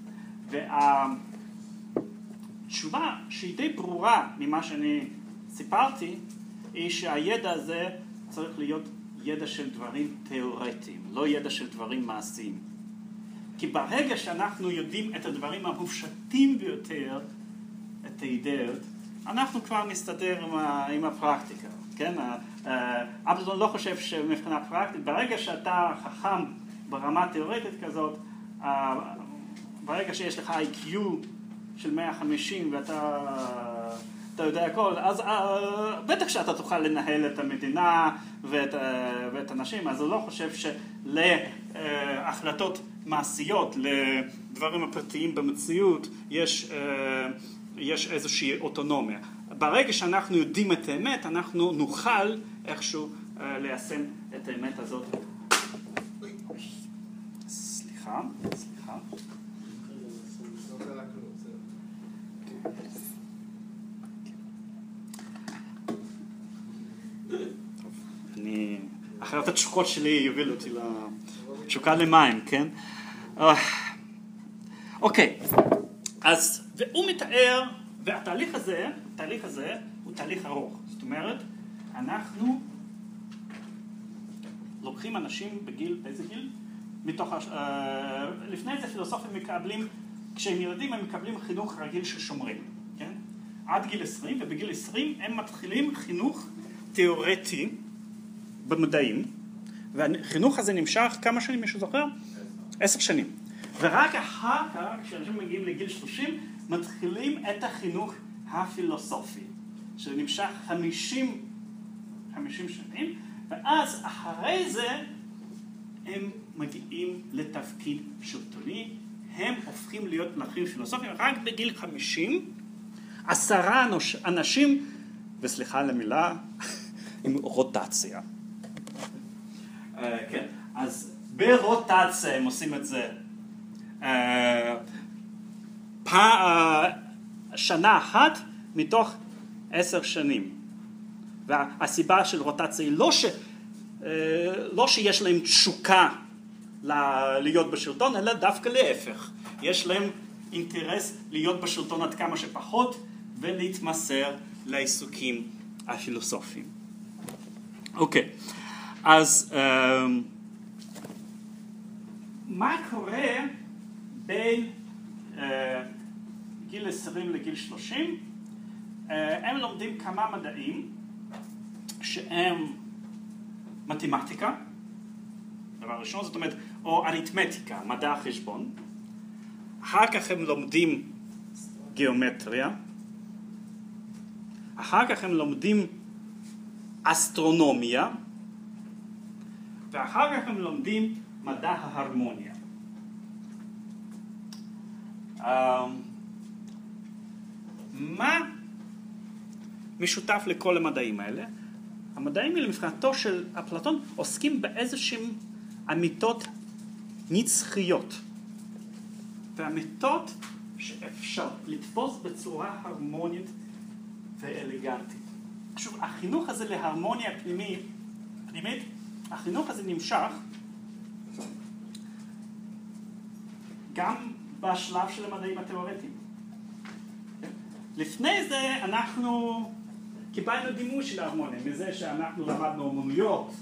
וה... תשובה שהיא די ברורה ממה שאני סיפרתי, היא שהידע הזה צריך להיות ידע של דברים תיאורטיים, לא ידע של דברים מעשיים. כי ברגע שאנחנו יודעים את הדברים המופשטים ביותר, את האידאות, אנחנו כבר נסתדר עם, ה, עם הפרקטיקה, כן? אה, אפלטון לא חושב שמבחינה פרקטית, ברגע שאתה חכם ברמה תיאורטית כזאת, אה, ברגע שיש לך IQ של 150 ואתה אתה יודע הכל, אז אה, בטח שאתה תוכל לנהל את המדינה ואת, אה, ואת הנשים, אז אני לא חושב שלהחלטות מעשיות, לדברים הפרטיים במציאות, יש, אה, יש איזושהי אוטונומיה. ברגע שאנחנו יודעים את האמת, אנחנו נוכל איכשהו אה, ליישם את האמת הזאת. סליחה, סליחה. אחרת התשוקות שלי יובילו אותי לתשוקה למים, כן? אוקיי, אז, והוא מתאר, והתהליך הזה, התהליך הזה הוא תהליך ארוך. זאת אומרת, אנחנו לוקחים אנשים בגיל, באיזה גיל? מתוך, הש- אה, לפני זה פילוסופים מקבלים, כשהם ילדים הם מקבלים חינוך רגיל של שומרים, כן? עד גיל 20, ובגיל 20 הם מתחילים חינוך תיאורטי במדעים, והחינוך הזה נמשך כמה שנים, מישהו זוכר? עשר שנים. ורק אחר כך, כשאנשים מגיעים לגיל 30, מתחילים את החינוך הפילוסופי, שנמשך 50, 50 שנים, ואז אחרי זה הם מגיעים לתפקיד שלטוני, הם הופכים להיות מלכים פילוסופיים רק בגיל 50, עשרה אנשים, וסליחה על המילה, עם רוטציה. אה, כן, אז ברוטציה הם עושים את זה. אה, שנה אחת מתוך עשר שנים. והסיבה של רוטציה היא לא, ש, אה, לא שיש להם תשוקה להיות בשלטון, אלא דווקא להפך. יש להם אינטרס להיות בשלטון עד כמה שפחות ולהתמסר לעיסוקים הפילוסופיים. אוקיי, אז אה, מה קורה בין אה, גיל 20 לגיל 30? אה, הם לומדים כמה מדעים שהם מתמטיקה, דבר ראשון, זאת אומרת, או אריתמטיקה, מדע החשבון. אחר כך הם לומדים גיאומטריה. אחר כך הם לומדים אסטרונומיה. ואחר כך הם לומדים מדע ההרמוניה. אה, מה משותף לכל המדעים האלה? המדעים האלה מבחינתו של אפלטון עוסקים באיזשהם אמיתות נצחיות. והאמיתות שאפשר לתפוס בצורה הרמונית ואלגנטית. עכשיו, החינוך הזה להרמוניה פנימית, החינוך הזה נמשך גם בשלב של המדעים התיאורטיים. לפני זה אנחנו קיבלנו דימוי של ההרמוניה, מזה שאנחנו למדנו אומנויות,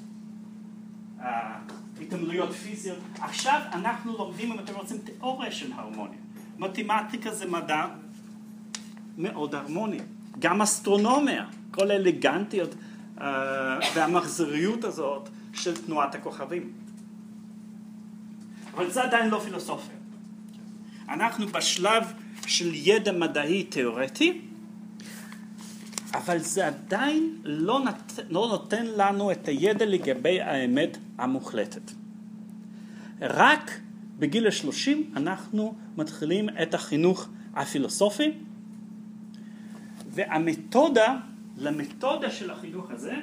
אה, התעמלויות פיזיות. עכשיו אנחנו לומדים, אם אתם רוצים, תיאוריה של הרמוניה. מתמטיקה זה מדע מאוד הרמוני. גם אסטרונומיה, כל האלגנטיות אה, והמחזוריות הזאת של תנועת הכוכבים. אבל זה עדיין לא פילוסופיה. אנחנו בשלב של ידע מדעי תיאורטי, אבל זה עדיין לא, נת... לא נותן לנו את הידע לגבי האמת המוחלטת. רק בגיל השלושים אנחנו מתחילים את החינוך הפילוסופי, והמתודה, למתודה של החינוך הזה,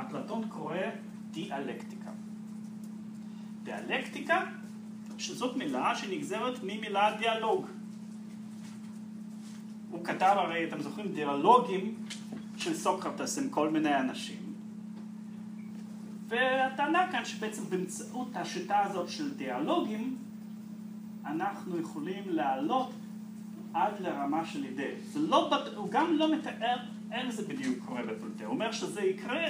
אפלטון קורא דיאלקטיקה. דיאלקטיקה, שזאת מילה שנגזרת ממילה דיאלוג. הוא כתב הרי, אתם זוכרים, דיאלוגים של סוקרטס עם כל מיני אנשים. והטענה כאן שבעצם באמצעות השיטה הזאת של דיאלוגים, אנחנו יכולים לעלות עד לרמה של אידאה. זה לא, הוא גם לא מתאר איך זה בדיוק קורה בפולטר. הוא אומר שזה יקרה,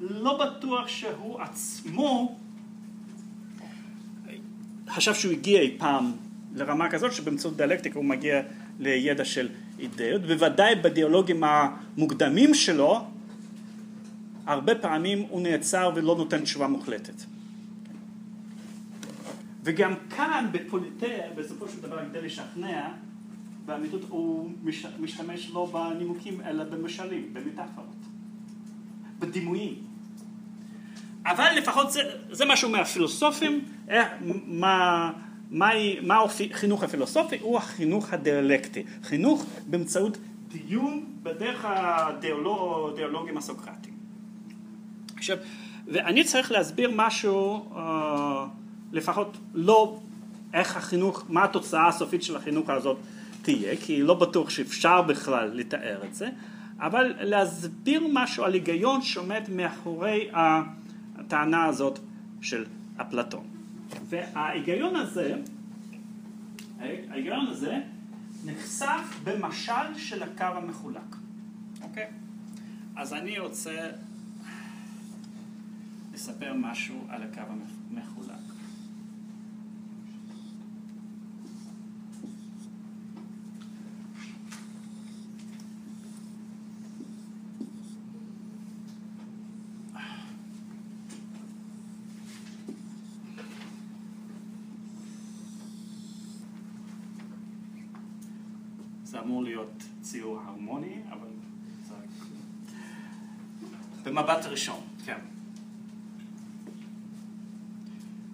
לא בטוח שהוא עצמו חשב שהוא הגיע אי פעם לרמה כזאת שבאמצעות דיאלקטיקה הוא מגיע לידע של אידאות, בוודאי בדיאלוגים המוקדמים שלו, הרבה פעמים הוא נעצר ולא נותן תשובה מוחלטת. וגם כאן בפוליטר, בסופו של דבר כדי לשכנע, באמיתות הוא מש, משתמש לא בנימוקים אלא במשלים, במטאפורות, בדימויים. אבל לפחות זה, זה משהו מהפילוסופים, איך, מה, מהי, מה החינוך הפילוסופי? הוא החינוך הדיאלקטי, חינוך באמצעות דיון בדרך הדיאלוגים הסוקרטיים. עכשיו, ואני צריך להסביר משהו, אה, לפחות לא איך החינוך, מה התוצאה הסופית של החינוך הזאת תהיה, כי לא בטוח שאפשר בכלל לתאר את זה, אבל להסביר משהו על היגיון שעומד מאחורי הטענה הזאת של אפלטון. וההיגיון הזה, ההיגיון הזה נחשף במשל של הקו המחולק, אוקיי? אז אני רוצה לספר משהו על הקו המחולק. זה אמור להיות ציור הרמוני, אבל. במבט ראשון, כן.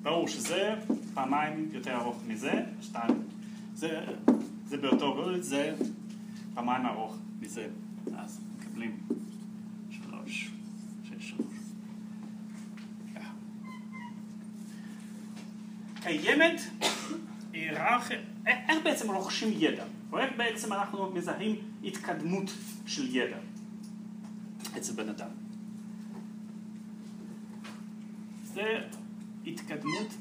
ברור שזה פעמיים יותר ארוך מזה, שתיים, זה, זה באותו גודל, זה פעמיים ארוך מזה, אז מקבלים שלוש, שש, שלוש. ככה. קיימת היררכיה, איך בעצם רוכשים ידע, או איך בעצם אנחנו מזהים התקדמות של ידע אצל בן אדם. זה התקדמות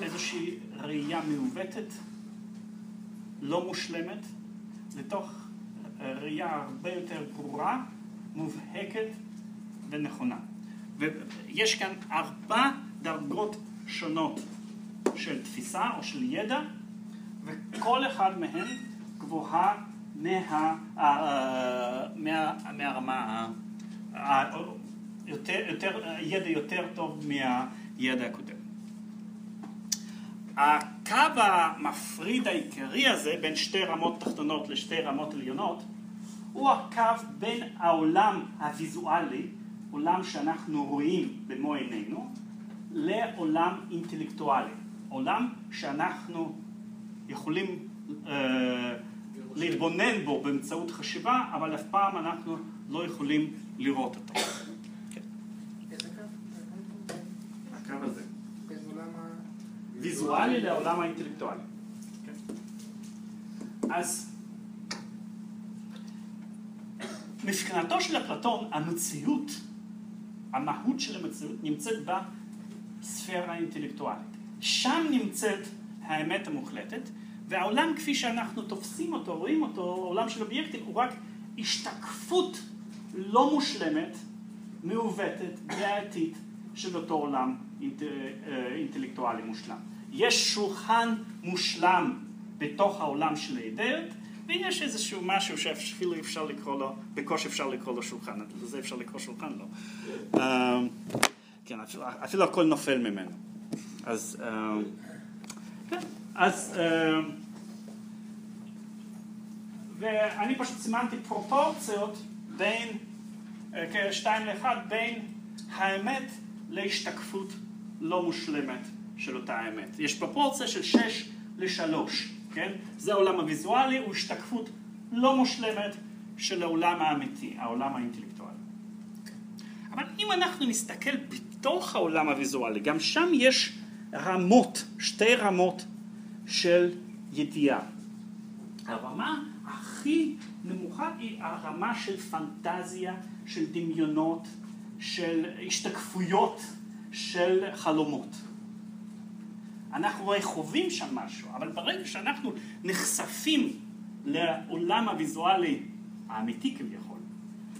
מאיזושהי ראייה מעוותת, לא מושלמת, לתוך ראייה הרבה יותר ברורה, מובהקת ונכונה. ויש כאן ארבע דרגות שונות של תפיסה או של ידע, וכל אחד מהן גבוהה מה, מה, מהרמה, יותר, יותר, ידע יותר טוב מהידע הקודם. הקו המפריד העיקרי הזה בין שתי רמות תחתונות לשתי רמות עליונות הוא הקו בין העולם הוויזואלי, עולם שאנחנו רואים במו עינינו, לעולם אינטלקטואלי, עולם שאנחנו יכולים אה, להתבונן בו באמצעות חשיבה, אבל אף פעם אנחנו לא יכולים לראות אותו. הקו הזה. ויזואלי לעולם האינטלקטואלי. כן. אז מבחינתו של אפלטון, המציאות, המהות של המציאות נמצאת בספירה האינטלקטואלית. שם נמצאת האמת המוחלטת, והעולם כפי שאנחנו תופסים אותו, רואים אותו, עולם של אובייקטים, הוא רק השתקפות לא מושלמת, מעוותת, בעייתית, של אותו עולם אינט, אה, אינטלקטואלי מושלם. יש שולחן מושלם בתוך העולם של האידאות, ויש איזשהו משהו שאפילו אפשר לקרוא לו, בקושי אפשר לקרוא לו שולחן, לזה אפשר לקרוא שולחן לא. אה, כן, אפילו, אפילו הכל נופל ממנו. אז, אה, כן, אז, ואני פשוט סימנתי פרופורציות בין, כשתיים לאחד, בין האמת להשתקפות לא מושלמת של אותה האמת. יש פרופורציה של 6 ל-3, כן? זה העולם הוויזואלי, הוא השתקפות לא מושלמת של העולם האמיתי, העולם האינטלקטואלי. אבל אם אנחנו נסתכל בתוך העולם הוויזואלי, גם שם יש רמות, שתי רמות של ידיעה. הרמה הכי נמוכה היא הרמה של פנטזיה, של דמיונות, של השתקפויות של חלומות. אנחנו רואים חווים שם משהו, אבל ברגע שאנחנו נחשפים לעולם הוויזואלי האמיתי כביכול,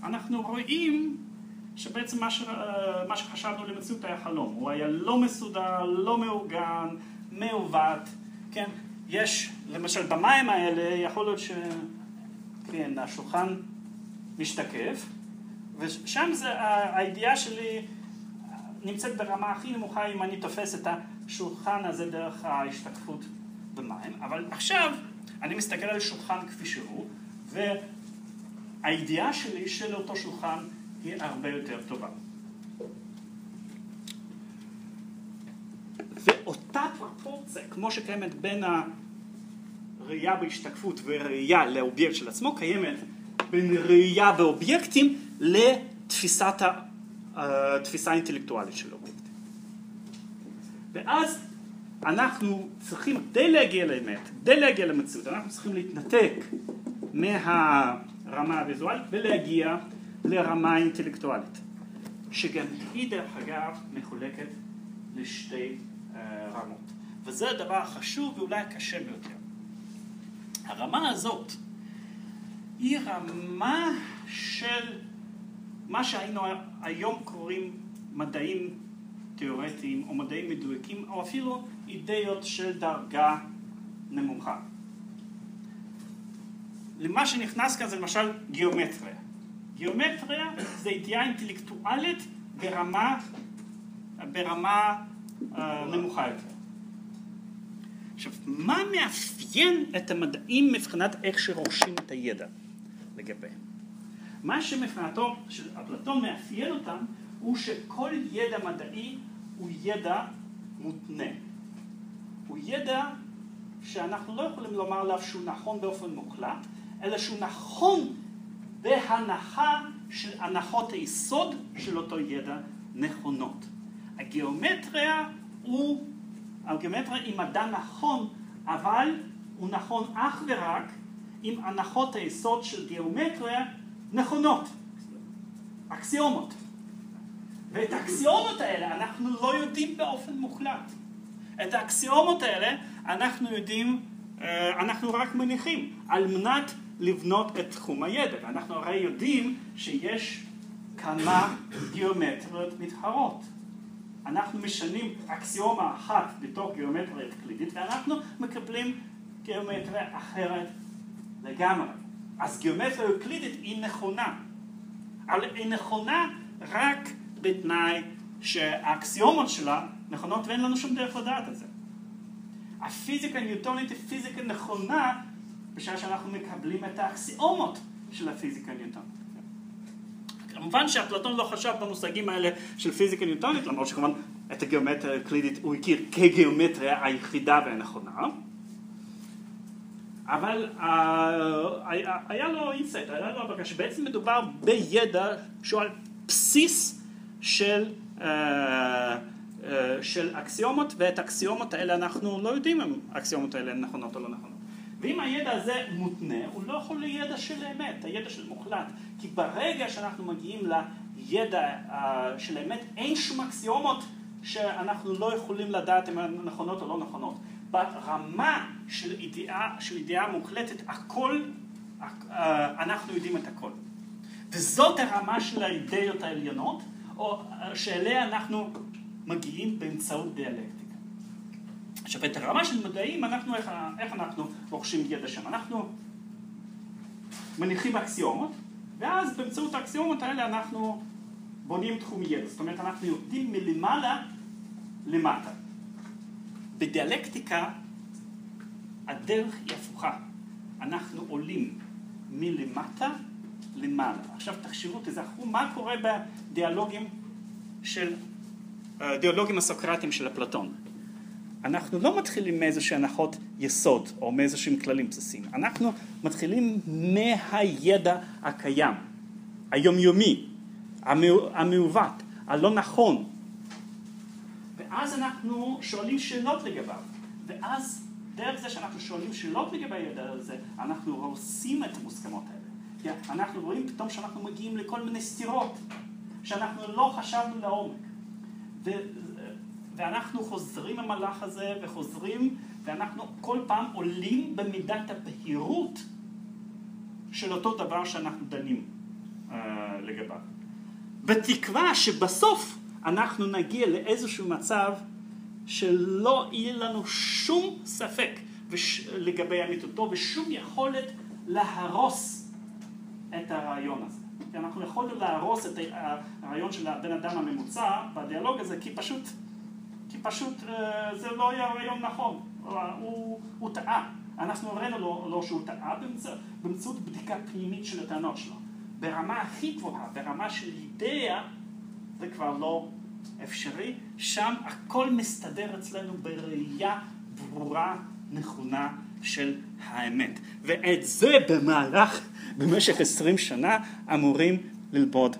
אנחנו רואים שבעצם מה, ש... מה שחשבנו למציאות היה חלום. הוא היה לא מסודר, לא מאורגן, מעוות, כן? יש, למשל במים האלה, יכול להיות ש... כן, השולחן משתקף, ושם זה, הידיעה שלי נמצאת ברמה הכי נמוכה אם אני תופס את השולחן הזה דרך ההשתקפות במים, אבל עכשיו אני מסתכל על שולחן כפי שהוא, והידיעה שלי של אותו שולחן היא הרבה יותר טובה. ואותה פרופורציה, כמו שקיימת בין הראייה בהשתקפות וראייה לאובייקט של עצמו, קיימת בין ראייה באובייקטים לתפיסת התפיסה האינטלקטואלית של אובייקט. ואז אנחנו צריכים, כדי להגיע לאמת, כדי להגיע למציאות, אנחנו צריכים להתנתק מהרמה הוויזואלית ולהגיע לרמה האינטלקטואלית, שגם היא דרך אגב מחולקת לשתי uh, רמות. וזה הדבר החשוב ואולי הקשה ביותר. הרמה הזאת היא רמה של מה שהיינו היום קוראים מדעים תיאורטיים או מדעים מדויקים או אפילו אידאות של דרגה נמוכה. למה שנכנס כאן זה למשל גיאומטריה. גיאומטריה זה ידיעה אינטלקטואלית ברמה, ברמה uh, נמוכה יותר. עכשיו, מה מאפיין את המדעים מבחינת איך שרוכשים את הידע לגביהם? מה שמבחינתו של אפלטון מאפיין אותם הוא שכל ידע מדעי הוא ידע מותנה. הוא ידע שאנחנו לא יכולים לומר עליו שהוא נכון באופן מוחלט, אלא שהוא נכון בהנחה של הנחות היסוד של אותו ידע נכונות. הגיאומטריה הוא, הגיאומטריה היא מדע נכון, אבל הוא נכון אך ורק אם הנחות היסוד של גיאומטריה נכונות, אקסיומות. ואת האקסיומות האלה אנחנו לא יודעים באופן מוחלט. את האקסיומות האלה אנחנו יודעים, אה, אנחנו רק מניחים על מנת לבנות את תחום הידע. אנחנו הרי יודעים שיש כמה גיאומטריות מתחרות. אנחנו משנים אקסיומה אחת בתוך גיאומטריה אקלידית ואנחנו מקבלים גיאומטריה אחרת לגמרי. אז גיאומטריה אקלידית היא נכונה, אבל היא נכונה רק בתנאי שהאקסיומות שלה נכונות ואין לנו שום דרך לדעת את זה. הפיזיקה הניוטונית היא פיזיקה נכונה בשעה שאנחנו מקבלים את האקסיומות של הפיזיקה הניוטונית. כמובן שאפלטון לא חשב במושגים האלה של פיזיקה ניוטונית, למרות שכמובן את הגיאומטריה האוקלידית הוא הכיר כגיאומטריה היחידה והנכונה. אבל uh, היה לו insight, הייתה לו הבחנה, שבעצם מדובר בידע שהוא על בסיס של, של אקסיומות, ואת האקסיומות האלה אנחנו לא יודעים אם האקסיומות האלה נכונות או לא נכונות. ואם הידע הזה מותנה, הוא לא יכול להיות ידע של אמת, הידע של מוחלט. כי ברגע שאנחנו מגיעים לידע uh, של אמת, אין שום אקסיומות שאנחנו לא יכולים לדעת אם הן נכונות או לא נכונות. ברמה של ידיעה, של ידיעה מוחלטת, הכל, אנחנו יודעים את הכל. וזאת הרמה של האידאות העליונות, או שאליה אנחנו מגיעים באמצעות דיאלקטיקה. עכשיו, את הרמה של מדעים, אנחנו, איך, איך אנחנו רוכשים ידע שם? אנחנו מניחים אקסיומות, ואז באמצעות האקסיומות האלה אנחנו בונים תחום ידע. זאת אומרת, אנחנו יורדים מלמעלה למטה. בדיאלקטיקה הדרך היא הפוכה. אנחנו עולים מלמטה למעלה. עכשיו תחשבו, תזכרו מה קורה בדיאלוגים של, אה, הסוקרטיים של אפלטון. אנחנו לא מתחילים מאיזושהי הנחות יסוד או מאיזשהם כללים בסיסיים. אנחנו מתחילים מהידע הקיים, היומיומי, המעוות, הלא נכון, ואז אנחנו שואלים שאלות לגביו, ואז דרך זה שאנחנו שואלים שאלות לגבי הידע הזה, אנחנו הורסים את המוסכמות האלה. כי אנחנו רואים פתאום שאנחנו מגיעים לכל מיני סתירות, שאנחנו לא חשבנו לעומק. ו, ואנחנו חוזרים במהלך הזה, וחוזרים, ואנחנו כל פעם עולים במידת הבהירות של אותו דבר שאנחנו דנים uh, לגביו. בתקווה שבסוף אנחנו נגיע לאיזשהו מצב שלא יהיה לנו שום ספק לגבי אמיתותו ושום יכולת להרוס את הרעיון הזה. כי אנחנו יכולנו להרוס את הרעיון של הבן אדם הממוצע בדיאלוג הזה כי פשוט, כי פשוט אה, זה לא היה רעיון נכון, הוא, הוא טעה. אנחנו הראינו לו, לו שהוא טעה באמצעות בדיקה פנימית של הטענות שלו. ברמה הכי גבוהה, ברמה של אידאה, זה כבר לא אפשרי, שם הכל מסתדר אצלנו בראייה ברורה, נכונה של האמת. ואת זה במהלך, במשך עשרים שנה, אמורים ללמוד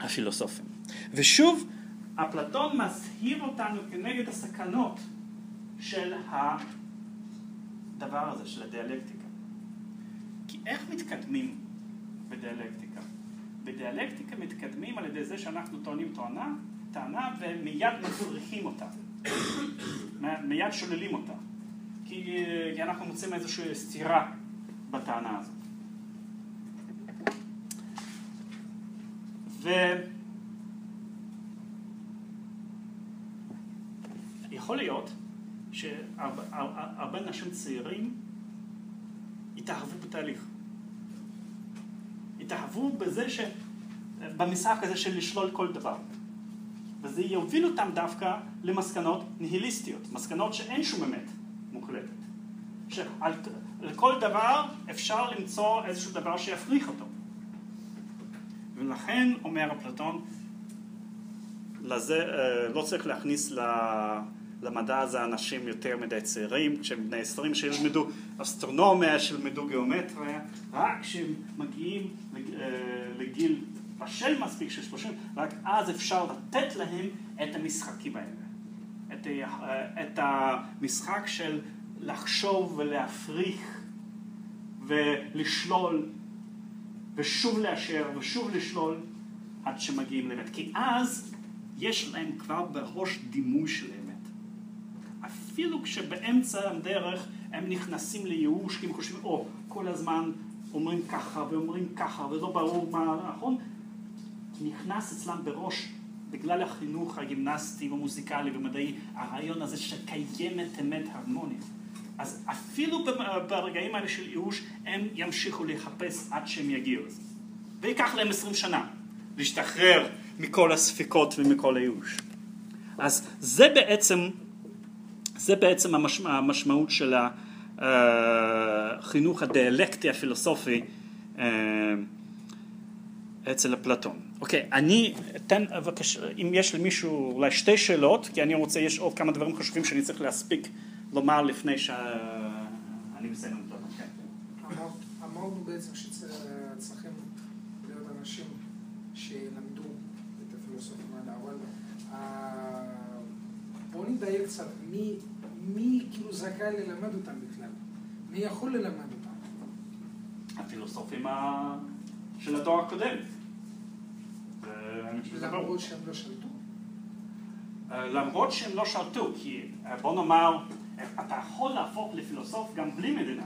הפילוסופים. ושוב, אפלטון מזהיר אותנו כנגד הסכנות של הדבר הזה, של הדיאלקטיקה. כי איך מתקדמים בדיאלקטיקה? בדיאלקטיקה מתקדמים על ידי זה שאנחנו טוענים טוענה, טענה ומיד מפריחים אותה, מיד שוללים אותה, כי, כי אנחנו מוצאים איזושהי סתירה בטענה הזאת. ויכול להיות שהרבה אנשים צעירים התאהבו בתהליך. התאהבו בזה ש... במשחק הזה של לשלול כל דבר. וזה יוביל אותם דווקא למסקנות ניהיליסטיות, מסקנות שאין שום אמת מוחלטת. שעל כל דבר אפשר למצוא איזשהו דבר שיפריך אותו. ולכן, אומר אפלטון, לזה, אה, לא צריך להכניס ל- למדע הזה אנשים יותר מדי צעירים, כשהם בני 20 שילמדו אסטרונומיה, שילמדו גיאומטריה, רק כשהם מגיעים אה, לגיל בשל מספיק של 30, רק אז אפשר לתת להם את המשחקים האלה. את, ה- את המשחק של לחשוב ולהפריך ולשלול ושוב לאשר ושוב לשלול עד שמגיעים לאמת. כי אז יש להם כבר בראש דימוי של אמת. אפילו כשבאמצע הדרך הם נכנסים לייאוש, כי הם חושבים, או, כל הזמן אומרים ככה ואומרים ככה ולא ברור מה נכון, נכנס אצלם בראש, בגלל החינוך הגימנסטי והמוזיקלי ומדעי, הרעיון הזה שקיימת אמת הרמונית. אז אפילו ברגעים האלה של ייאוש, הם ימשיכו לחפש עד שהם יגיעו לזה. וייקח להם עשרים שנה להשתחרר מכל הספקות ומכל הייאוש. אז זה בעצם, זה בעצם המשמע, המשמעות של החינוך הדיאלקטי הפילוסופי אה, אצל אפלטון. אוקיי, אני אתן בבקשה, אם יש למישהו אולי שתי שאלות, כי אני רוצה, יש עוד כמה דברים חשובים שאני צריך להספיק לומר לפני שאני מסיים. כן. אמרנו בעצם שצריכים להיות אנשים שילמדו את הפילוסופים האלה, אבל אה, בואו נדייק קצת, מי כאילו זכאי ללמד אותם בכלל? מי יכול ללמד אותם? הפילוסופים של הדור הקודם. למרות שהם לא שלטו? אה, למרות שהם לא שלטו, כי אה, בוא נאמר, אה, אתה יכול להפוך לפילוסוף גם בלי מדינה.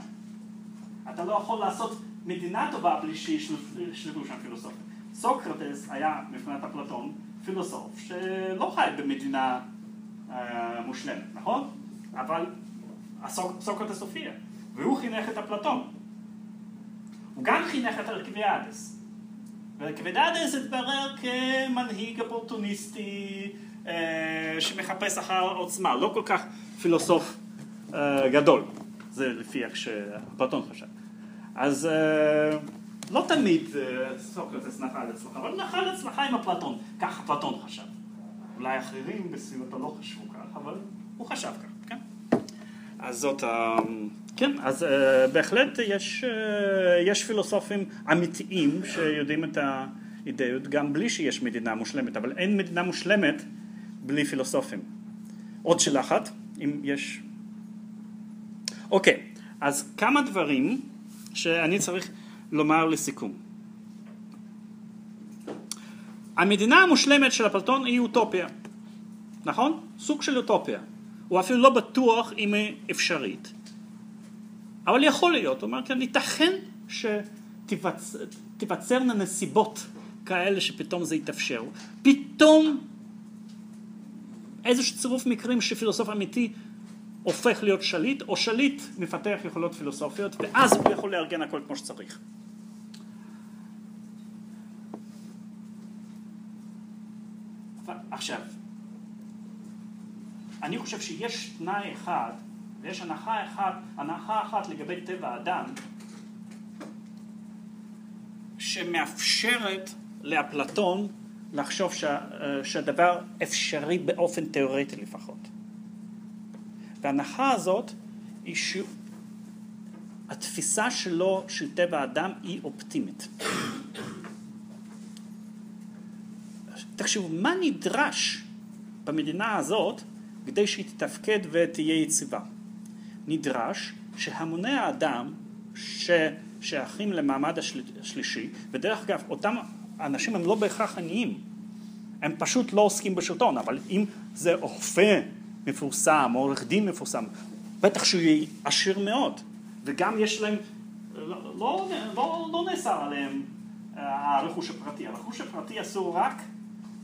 אתה לא יכול לעשות מדינה טובה בלי שישלטו שם פילוסופים. סוקרטס היה, מבחינת אפלטון, פילוסוף שלא חי במדינה אה, מושלמת, נכון? אבל סוקרטס הופיע, והוא חינך את אפלטון. הוא גם חינך את אלקיביאדס. ואלקיביאדס התברר כמנהיג אופורטוניסטי אה, שמחפש אחר עוצמה, לא כל כך פילוסוף אה, גדול, זה לפי איך שאפלטון חשב. אז אה, לא תמיד אה, סוקרטס נחל הצלחה, אבל נחל הצלחה עם אפלטון, כך אפלטון חשב. אולי אחרים בסביבתו לא חשבו כך, אבל הוא חשב כך? אז זאת ה... כן, אז uh, בהחלט יש, uh, יש פילוסופים אמיתיים שיודעים את האידאות גם בלי שיש מדינה מושלמת, אבל אין מדינה מושלמת בלי פילוסופים. עוד שאלה אחת, אם יש... אוקיי, אז כמה דברים שאני צריך לומר לסיכום. המדינה המושלמת של אפלטון היא אוטופיה, נכון? סוג של אוטופיה. הוא אפילו לא בטוח אם היא אפשרית. אבל יכול להיות, הוא אומר כן, ייתכן שתיווצרנה נסיבות כאלה שפתאום זה יתאפשר. פתאום איזשהו צירוף מקרים שפילוסוף אמיתי הופך להיות שליט, או שליט מפתח יכולות פילוסופיות, ואז הוא יכול לארגן הכל כמו שצריך. עכשיו, אני חושב שיש תנאי אחד, ויש הנחה אחת, הנחה אחת לגבי טבע האדם, שמאפשרת לאפלטון לחשוב שה, שהדבר אפשרי באופן תיאורטי לפחות. וההנחה הזאת היא שהתפיסה שלו של טבע האדם היא אופטימית. תחשבו, מה נדרש במדינה הזאת כדי שהיא תתפקד ותהיה יציבה? נדרש שהמוני האדם ששייכים למעמד השלישי, ודרך אגב, אותם אנשים הם לא בהכרח עניים, הם פשוט לא עוסקים בשלטון, אבל אם זה רופא מפורסם או עורך דין מפורסם, בטח שהוא יהיה עשיר מאוד, וגם יש להם, לא, לא, לא, לא נאסר עליהם הרכוש הפרטי, הרכוש הפרטי אסור רק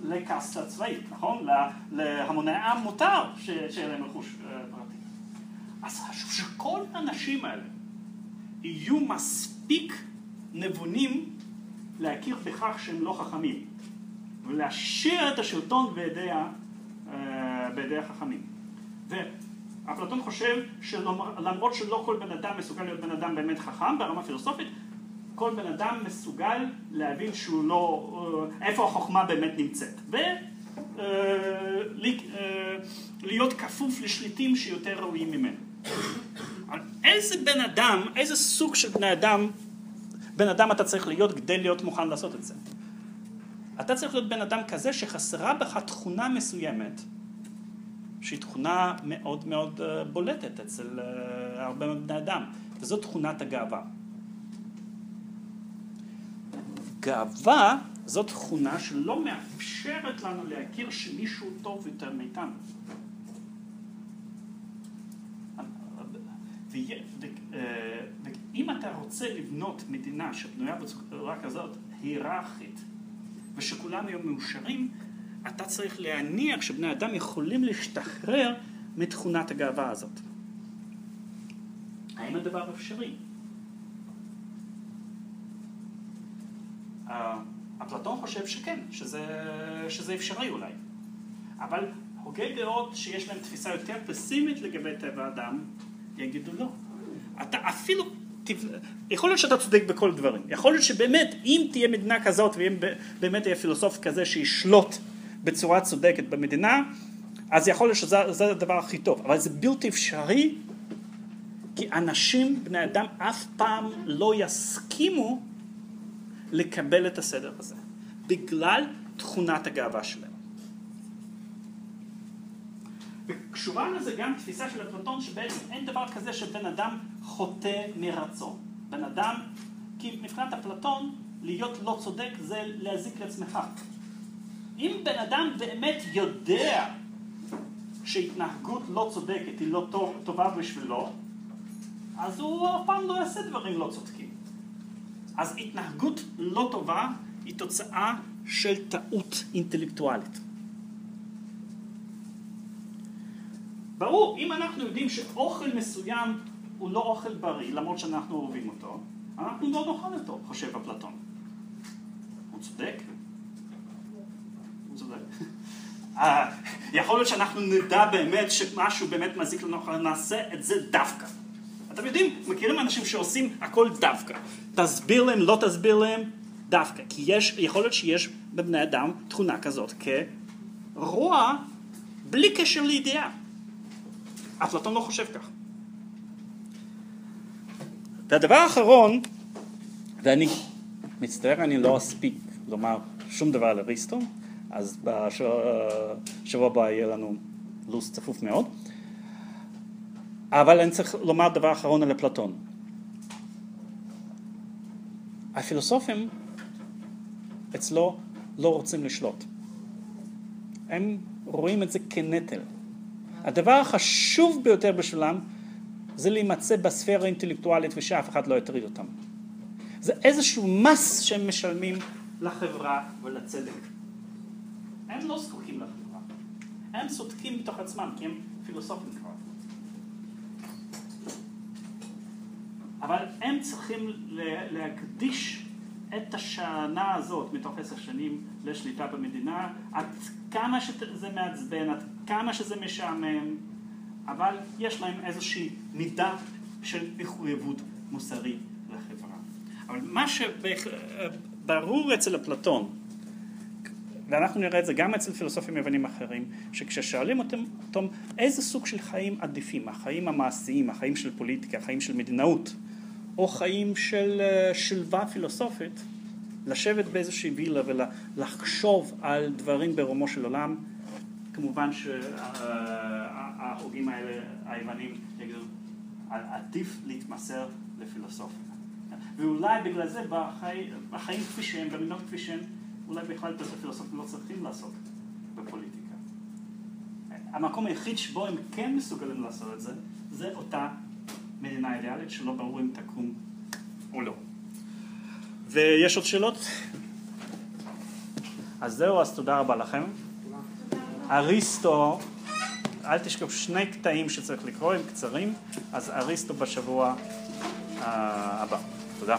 לקסטה צבאית, נכון? להמוני העם מותר שיהיה להם רכוש פרטי. אז חשוב שכל האנשים האלה יהיו מספיק נבונים להכיר בכך שהם לא חכמים ולהשאיר את השלטון בידי, בידי החכמים. ואפלטון חושב שלמרות שלא כל בן אדם מסוגל להיות בן אדם באמת חכם ברמה פילוסופית, כל בן אדם מסוגל להבין שהוא לא, איפה החוכמה באמת נמצאת. אה, לי- אה, להיות כפוף לשליטים שיותר ראויים ממנו. איזה בן אדם, איזה סוג של בני אדם, בן אדם אתה צריך להיות כדי להיות מוכן לעשות את זה? אתה צריך להיות בן אדם כזה שחסרה בך תכונה מסוימת, שהיא תכונה מאוד מאוד אה, בולטת אצל אה, הרבה מאוד בני אדם, וזו תכונת הגאווה. גאווה זו תכונה שלא מאפשרת לנו להכיר שמישהו טוב יותר מאיתנו. אה, ואם אתה רוצה לבנות מדינה שבנויה בצורה כזאת, היררכית, ושכולם יהיו מאושרים, אתה צריך להניח שבני אדם יכולים להשתחרר מתכונת הגאווה הזאת. האם הדבר אפשרי? אפלטון חושב שכן, שזה, שזה אפשרי אולי. אבל הוגי דעות שיש להם תפיסה יותר פסימית לגבי טבע האדם, יגידו לא. אתה אפילו, יכול להיות שאתה צודק בכל דברים. יכול להיות שבאמת, אם תהיה מדינה כזאת, ואם באמת יהיה פילוסוף כזה שישלוט בצורה צודקת במדינה, אז יכול להיות שזה זה הדבר הכי טוב. אבל זה בלתי אפשרי, כי אנשים, בני אדם, אף פעם לא יסכימו לקבל את הסדר הזה, בגלל תכונת הגאווה שלהם. וקשורה לזה גם תפיסה של אפלטון שבעצם אין דבר כזה שבן אדם חוטא מרצון. בן אדם, כי מבחינת אפלטון להיות לא צודק זה להזיק לעצמך. אם בן אדם באמת יודע שהתנהגות לא צודקת היא לא טוב, טובה בשבילו, אז הוא אף פעם לא יעשה דברים לא צודקים. אז התנהגות לא טובה היא תוצאה של טעות אינטלקטואלית. ברור, אם אנחנו יודעים שאוכל מסוים הוא לא אוכל בריא, למרות שאנחנו אוהבים אותו, אנחנו לא נאכל אותו, חושב אפלטון. הוא צודק? הוא צודק. אה, יכול להיות שאנחנו נדע באמת שמשהו באמת מזיק לנו, נעשה את זה דווקא. אתם יודעים, מכירים אנשים שעושים הכל דווקא. תסביר להם, לא תסביר להם, דווקא. כי יש, יכול להיות שיש בבני אדם תכונה כזאת כרוע בלי קשר לידיעה. אפלטון לא חושב כך. והדבר האחרון, ואני מצטער, אני לא אספיק לומר שום דבר על אריסטו, אז בשבוע הבא יהיה לנו לו"ז צפוף מאוד. אבל אני צריך לומר דבר אחרון על אפלטון. הפילוסופים אצלו לא רוצים לשלוט. הם רואים את זה כנטל. הדבר החשוב ביותר בשבילם זה להימצא בספירה האינטלקטואלית ושאף אחד לא יטריד אותם. זה איזשהו מס שהם משלמים לחברה ולצדק. הם לא זקוקים לחברה. הם צודקים בתוך עצמם כי הם פילוסופים כבר. אבל הם צריכים להקדיש את השנה הזאת מתוך עשר שנים לשליטה במדינה, עד כמה שזה מעצבן, עד כמה שזה משעמם, אבל יש להם איזושהי מידה של מחויבות מוסרית לחברה. אבל מה שברור אצל אפלטון, ואנחנו נראה את זה גם אצל פילוסופים יוונים אחרים, שכששואלים אותם, אותם איזה סוג של חיים עדיפים, החיים המעשיים, החיים של פוליטיקה, החיים של מדינאות, או חיים של שלווה פילוסופית, לשבת באיזושהי וילה ולחשוב על דברים ברומו של עולם, כמובן שההוגים האלה, היוונים, יגידו, עדיף להתמסר לפילוסופיה. ואולי בגלל זה בחיים, כפי שהם, במדינות כפי שהם, אולי בכלל את הפילוסופים לא צריכים לעסוק בפוליטיקה. המקום היחיד שבו הם כן מסוגלים לעשות את זה, זה אותה מדינה אידיאלית שלא ברור אם תקום או לא. ויש עוד שאלות? אז זהו, אז תודה רבה לכם. אריסטו, אל תשכחו שני קטעים שצריך לקרוא, הם קצרים, אז אריסטו בשבוע הבא. תודה.